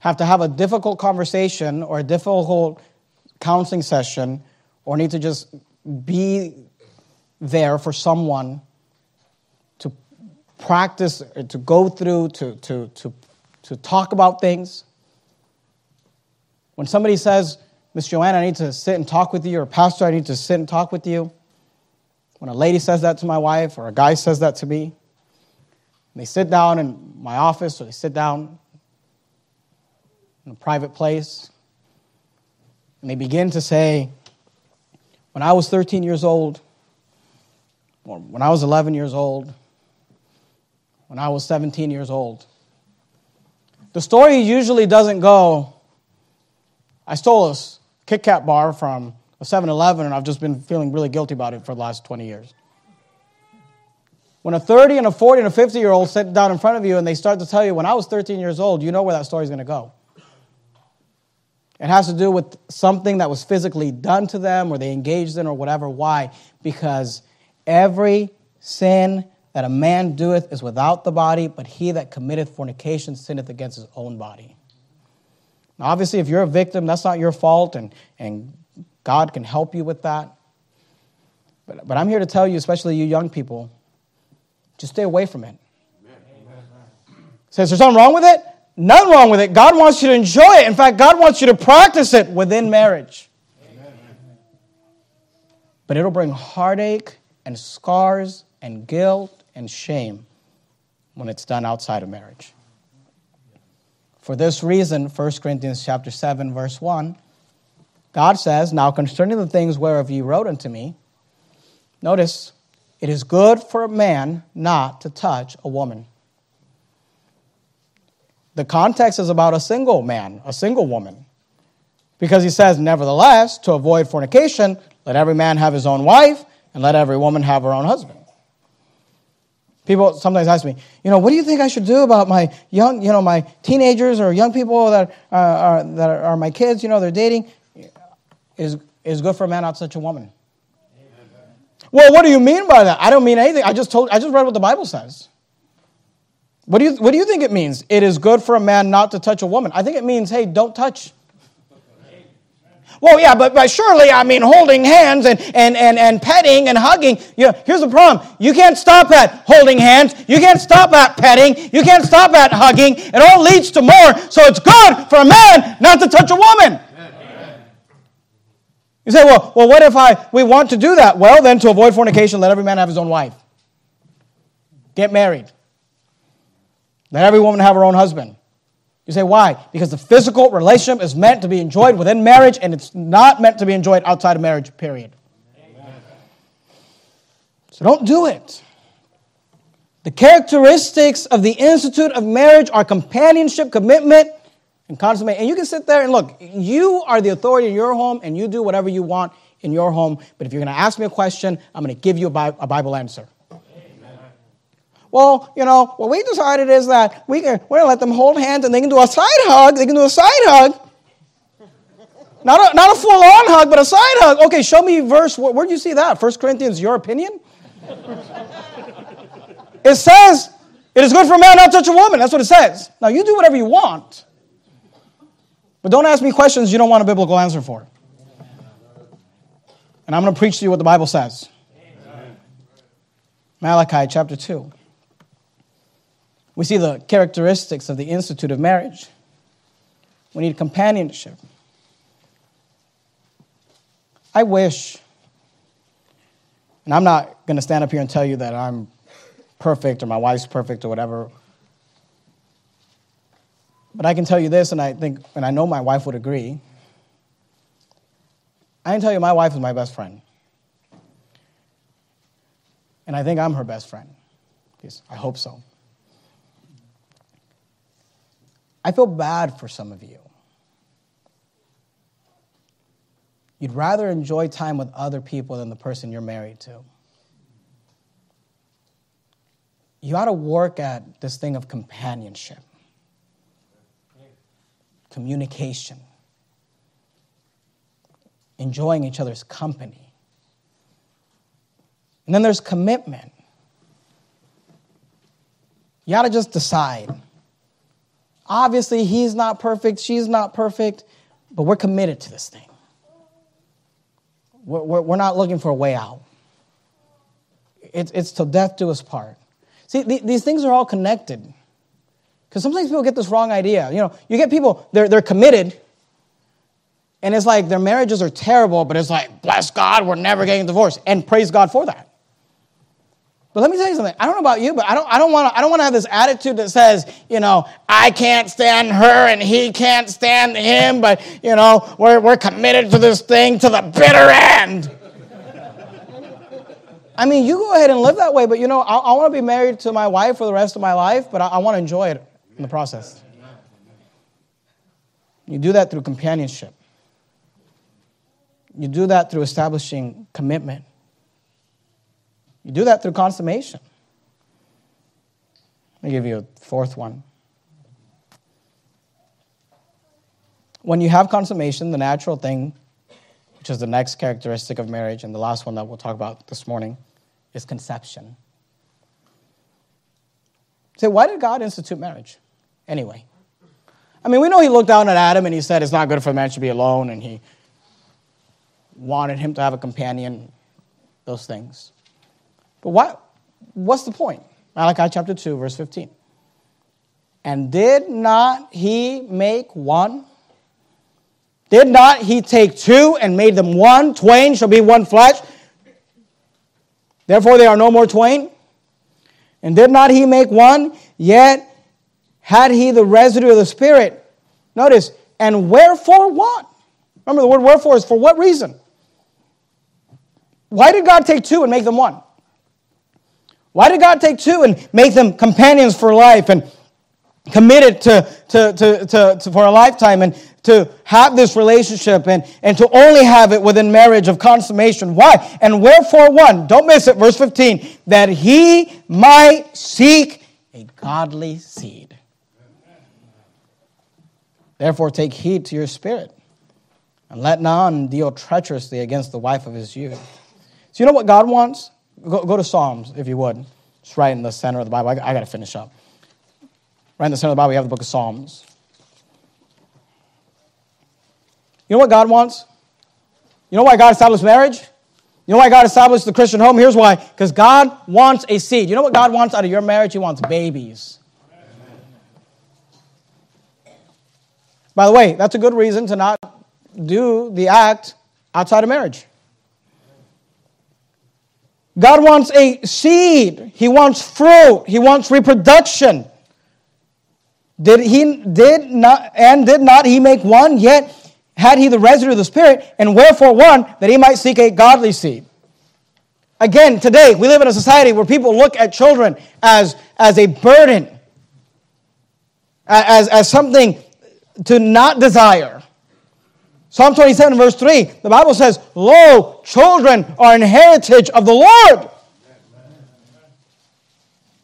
Speaker 1: have to have a difficult conversation or a difficult counseling session or need to just be there for someone to practice, to go through, to, to, to, to talk about things. When somebody says, Miss Joanna, I need to sit and talk with you, or Pastor, I need to sit and talk with you. When a lady says that to my wife, or a guy says that to me, they sit down in my office, or they sit down in a private place, and they begin to say, When I was 13 years old, when I was 11 years old, when I was 17 years old. The story usually doesn't go, I stole a Kit Kat bar from a 7 Eleven and I've just been feeling really guilty about it for the last 20 years. When a 30 and a 40 and a 50 year old sit down in front of you and they start to tell you, when I was 13 years old, you know where that story is going to go. It has to do with something that was physically done to them or they engaged in or whatever. Why? Because Every sin that a man doeth is without the body, but he that committeth fornication sinneth against his own body. Now, obviously, if you're a victim, that's not your fault, and, and God can help you with that. But, but I'm here to tell you, especially you young people, just stay away from it. Says, there's something wrong with it? Nothing wrong with it. God wants you to enjoy it. In fact, God wants you to practice it within marriage. Amen. But it'll bring heartache and scars and guilt and shame when it's done outside of marriage. For this reason, 1 Corinthians chapter 7, verse 1, God says, Now concerning the things whereof ye wrote unto me, notice, it is good for a man not to touch a woman. The context is about a single man, a single woman. Because he says, Nevertheless, to avoid fornication, let every man have his own wife, and let every woman have her own husband. People sometimes ask me, you know, what do you think I should do about my young, you know, my teenagers or young people that are, that are my kids, you know, they're dating? Is is good for a man not such a woman. Amen. Well, what do you mean by that? I don't mean anything. I just told I just read what the Bible says. What do you what do you think it means? It is good for a man not to touch a woman. I think it means, hey, don't touch. Well, yeah, but, but surely, I mean, holding hands and, and, and, and petting and hugging. You know, here's the problem. You can't stop at holding hands. You can't stop at petting. You can't stop at hugging. It all leads to more. So it's good for a man not to touch a woman. You say, well, well, what if I we want to do that? Well, then to avoid fornication, let every man have his own wife. Get married. Let every woman have her own husband. You say, why? Because the physical relationship is meant to be enjoyed within marriage and it's not meant to be enjoyed outside of marriage, period. Amen. So don't do it. The characteristics of the institute of marriage are companionship, commitment, and consummate. And you can sit there and look, you are the authority in your home and you do whatever you want in your home. But if you're going to ask me a question, I'm going to give you a Bible answer. Well, you know, what we decided is that we can, we're going to let them hold hands and they can do a side hug. They can do a side hug. Not a, not a full on hug, but a side hug. Okay, show me verse. Where, do you see that? First Corinthians, your opinion? it says, it is good for a man not to touch a woman. That's what it says. Now, you do whatever you want. But don't ask me questions you don't want a biblical answer for. And I'm going to preach to you what the Bible says. Malachi chapter 2 we see the characteristics of the institute of marriage. We need companionship. I wish, and I'm not going to stand up here and tell you that I'm perfect or my wife's perfect or whatever. But I can tell you this, and I think, and I know my wife would agree. I can tell you my wife is my best friend. And I think I'm her best friend. I hope so. I feel bad for some of you. You'd rather enjoy time with other people than the person you're married to. You ought to work at this thing of companionship, communication, enjoying each other's company. And then there's commitment. You ought to just decide Obviously, he's not perfect, she's not perfect, but we're committed to this thing. We're, we're, not looking for a way out. It's, it's till death do us part. See, these things are all connected. Because sometimes people get this wrong idea. You know, you get people, they're, they're committed, and it's like their marriages are terrible, but it's like, bless God, we're never getting divorced. And praise God for that. But let me tell you something. I don't know about you, but I don't, I don't want to I don't want to have this attitude that says, you know, I can't stand her and he can't stand him, but you know, we're, we're committed to this thing to the bitter end. I mean, you go ahead and live that way, but you know, I, I want to be married to my wife for the rest of my life, but I, I want to enjoy it in the process. You do that through companionship. You do that through establishing commitment. You do that through consummation. Let me give you a fourth one. When you have consummation, the natural thing, which is the next characteristic of marriage, and the last one that we'll talk about this morning, is conception. Say, why did God institute marriage? Anyway, I mean, we know he looked down at Adam and he said it's not good for a man to be alone, and he wanted him to have a companion, those things. But what, what's the point? Malachi chapter 2, verse 15. And did not he make one? Did not he take two and made them one? Twain shall be one flesh. Therefore they are no more twain. And did not he make one? Yet had he the residue of the Spirit. Notice, and wherefore what? Remember, the word wherefore is for what reason? Why did God take two and make them one? Why did God take two and make them companions for life and committed to, to, to, to, to for a lifetime and to have this relationship and, and to only have it within marriage of consummation. Why? And wherefore one? Don't miss it, verse 15, that he might seek a godly seed. Therefore, take heed to your spirit, and let none deal treacherously against the wife of his youth. So, you know what God wants? Go, go to Psalms, if you would. It's right in the center of the Bible. I, I got to finish up. Right in the center of the Bible, we have the book of Psalms. You know what God wants? You know why God established marriage? You know why God established the Christian home? Here's why. Because God wants a seed. You know what God wants out of your marriage? He wants babies. By the way, that's a good reason to not do the act outside of marriage. God wants a seed. He wants fruit. He wants reproduction. Did he did not and did not he make one yet had he the residue of the spirit and wherefore one that he might seek a godly seed. Again, today we live in a society where people look at children as, as a burden, as, as something to not desire. Psalm 27, verse 3, the Bible says, Lo, children are an heritage of the Lord.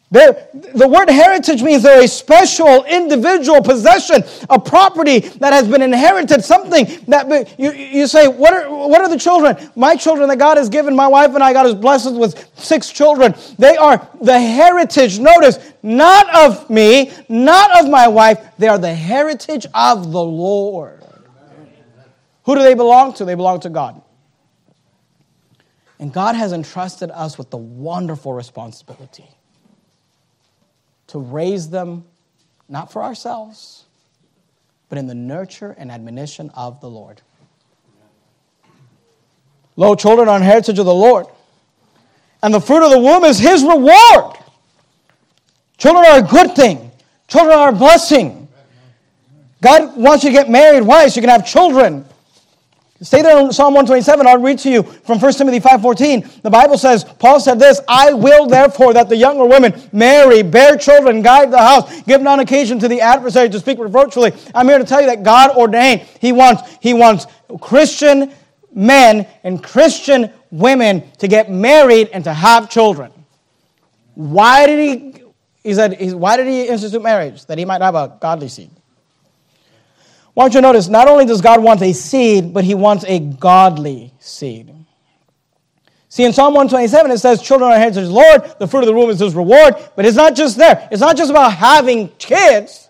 Speaker 1: They're, the word heritage means they're a special individual possession, a property that has been inherited, something that you, you say, what are, what are the children? My children that God has given, my wife and I, God has blessed with six children. They are the heritage, notice, not of me, not of my wife, they are the heritage of the Lord. Who do they belong to? They belong to God. And God has entrusted us with the wonderful responsibility to raise them not for ourselves, but in the nurture and admonition of the Lord. Lo, children are an heritage of the Lord, and the fruit of the womb is his reward. Children are a good thing, children are a blessing. God wants you to get married. Why? So you can have children. Stay there in Psalm 127. I'll read to you from 1 Timothy 5.14. The Bible says, Paul said this, I will therefore that the younger women marry, bear children, guide the house, give none occasion to the adversary to speak reproachfully. I'm here to tell you that God ordained. He wants, he wants Christian men and Christian women to get married and to have children. Why did he, he said, why did he institute marriage? That he might have a godly seed. Want you to notice not only does God want a seed, but he wants a godly seed. See, in Psalm 127, it says, Children are heritage Lord, the fruit of the womb is his reward. But it's not just there. It's not just about having kids,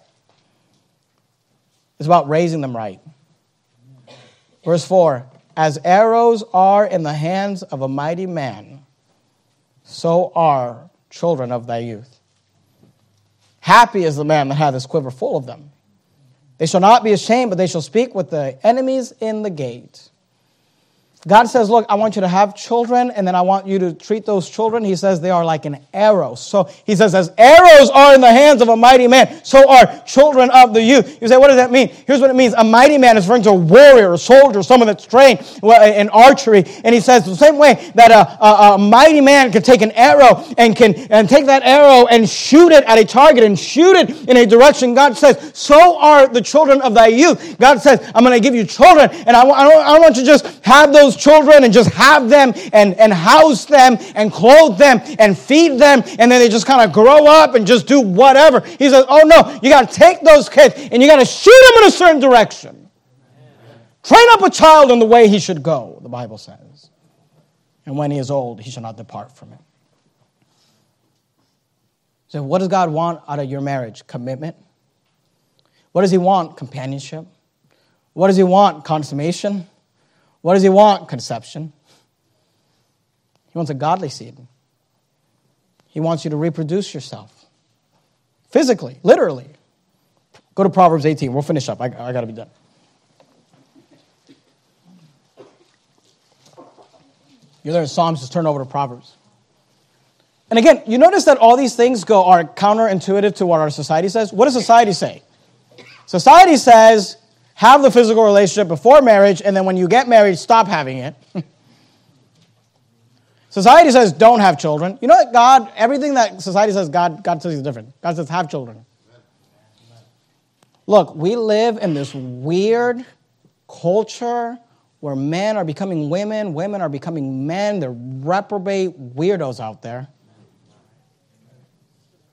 Speaker 1: it's about raising them right. Verse 4 As arrows are in the hands of a mighty man, so are children of thy youth. Happy is the man that hath his quiver full of them. They shall not be ashamed, but they shall speak with the enemies in the gate. God says, Look, I want you to have children, and then I want you to treat those children. He says they are like an arrow. So he says, As arrows are in the hands of a mighty man, so are children of the youth. You say, What does that mean? Here's what it means a mighty man is referring to a warrior, a soldier, someone that's trained in archery. And he says, the same way that a, a, a mighty man can take an arrow and can and take that arrow and shoot it at a target and shoot it in a direction, God says, So are the children of thy youth. God says, I'm going to give you children, and I, I, don't, I don't want you to just have those children and just have them and, and house them and clothe them and feed them and then they just kind of grow up and just do whatever. He says, oh no, you got to take those kids and you got to shoot them in a certain direction. Train up a child in the way he should go, the Bible says. And when he is old, he shall not depart from it. So, what does God want out of your marriage? Commitment. What does he want? Companionship. What does he want? Consummation. What does he want? Conception. He wants a godly seed. He wants you to reproduce yourself physically, literally. Go to Proverbs 18. We'll finish up. I, I got to be done. You're there in Psalms, just turn over to Proverbs. And again, you notice that all these things go are counterintuitive to what our society says. What does society say? Society says have the physical relationship before marriage, and then when you get married, stop having it. society says don't have children. You know what? God, everything that society says, God, God says is different. God says have children. Look, we live in this weird culture where men are becoming women, women are becoming men. They're reprobate weirdos out there.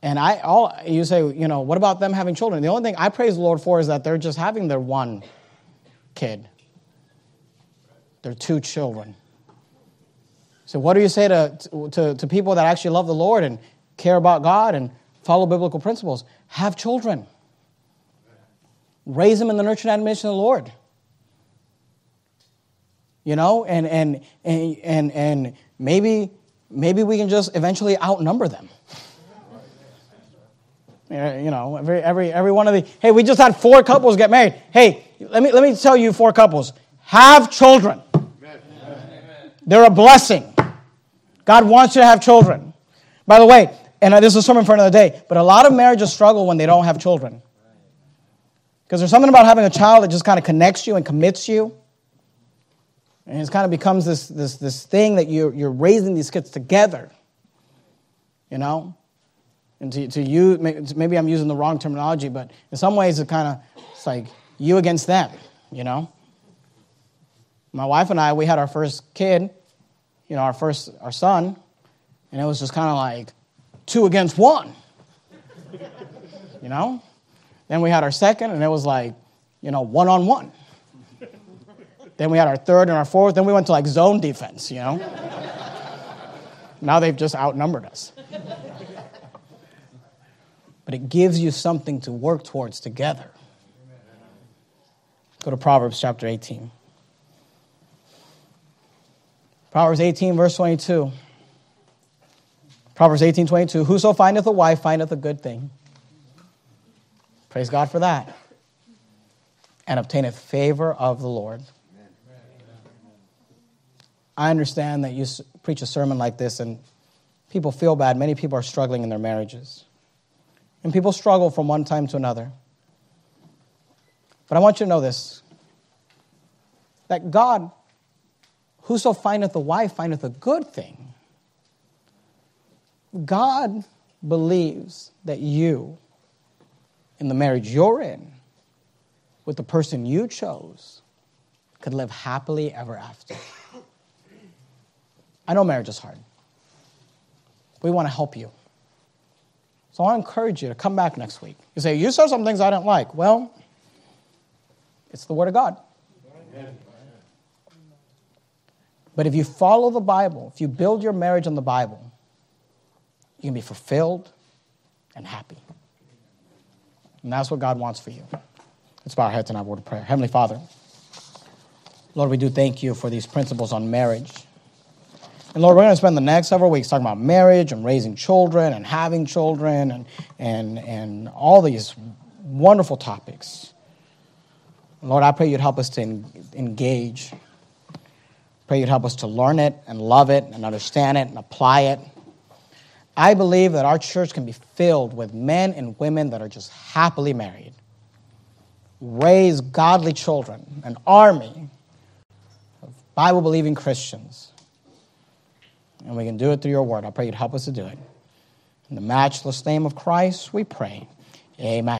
Speaker 1: And I, all you say, you know, what about them having children? The only thing I praise the Lord for is that they're just having their one kid, their two children. So, what do you say to, to, to people that actually love the Lord and care about God and follow biblical principles? Have children. Raise them in the nurture and admonition of the Lord. You know, and and and and, and maybe maybe we can just eventually outnumber them. Eh, you know, every, every, every one of the, hey, we just had four couples get married. Hey, let me, let me tell you four couples. Have children. Amen. They're a blessing. God wants you to have children. By the way, and this is a sermon for another day, but a lot of marriages struggle when they don't have children. Because there's something about having a child that just kind of connects you and commits you. And it kind of becomes this, this, this thing that you're, you're raising these kids together. You know? And to, to you, maybe I'm using the wrong terminology, but in some ways it kind of, it's like you against them, you know? My wife and I, we had our first kid, you know, our first, our son, and it was just kind of like two against one, you know? Then we had our second, and it was like, you know, one on one. Then we had our third and our fourth. Then we went to like zone defense, you know? now they've just outnumbered us but it gives you something to work towards together. Go to Proverbs chapter 18. Proverbs 18, verse 22. Proverbs 18, 22. Whoso findeth a wife findeth a good thing. Praise God for that. And obtaineth favor of the Lord. I understand that you preach a sermon like this and people feel bad. Many people are struggling in their marriages. And people struggle from one time to another. But I want you to know this that God, whoso findeth a wife, findeth a good thing. God believes that you, in the marriage you're in, with the person you chose, could live happily ever after. I know marriage is hard. We want to help you. So I encourage you to come back next week. You say, You said some things I didn't like. Well, it's the Word of God. But if you follow the Bible, if you build your marriage on the Bible, you can be fulfilled and happy. And that's what God wants for you. Let's bow our heads and have word of prayer. Heavenly Father, Lord, we do thank you for these principles on marriage. And Lord, we're going to spend the next several weeks talking about marriage and raising children and having children and, and, and all these wonderful topics. Lord, I pray you'd help us to engage. Pray you'd help us to learn it and love it and understand it and apply it. I believe that our church can be filled with men and women that are just happily married. Raise godly children, an army of Bible believing Christians and we can do it through your word. I pray you'd help us to do it. In the matchless name of Christ, we pray. Amen.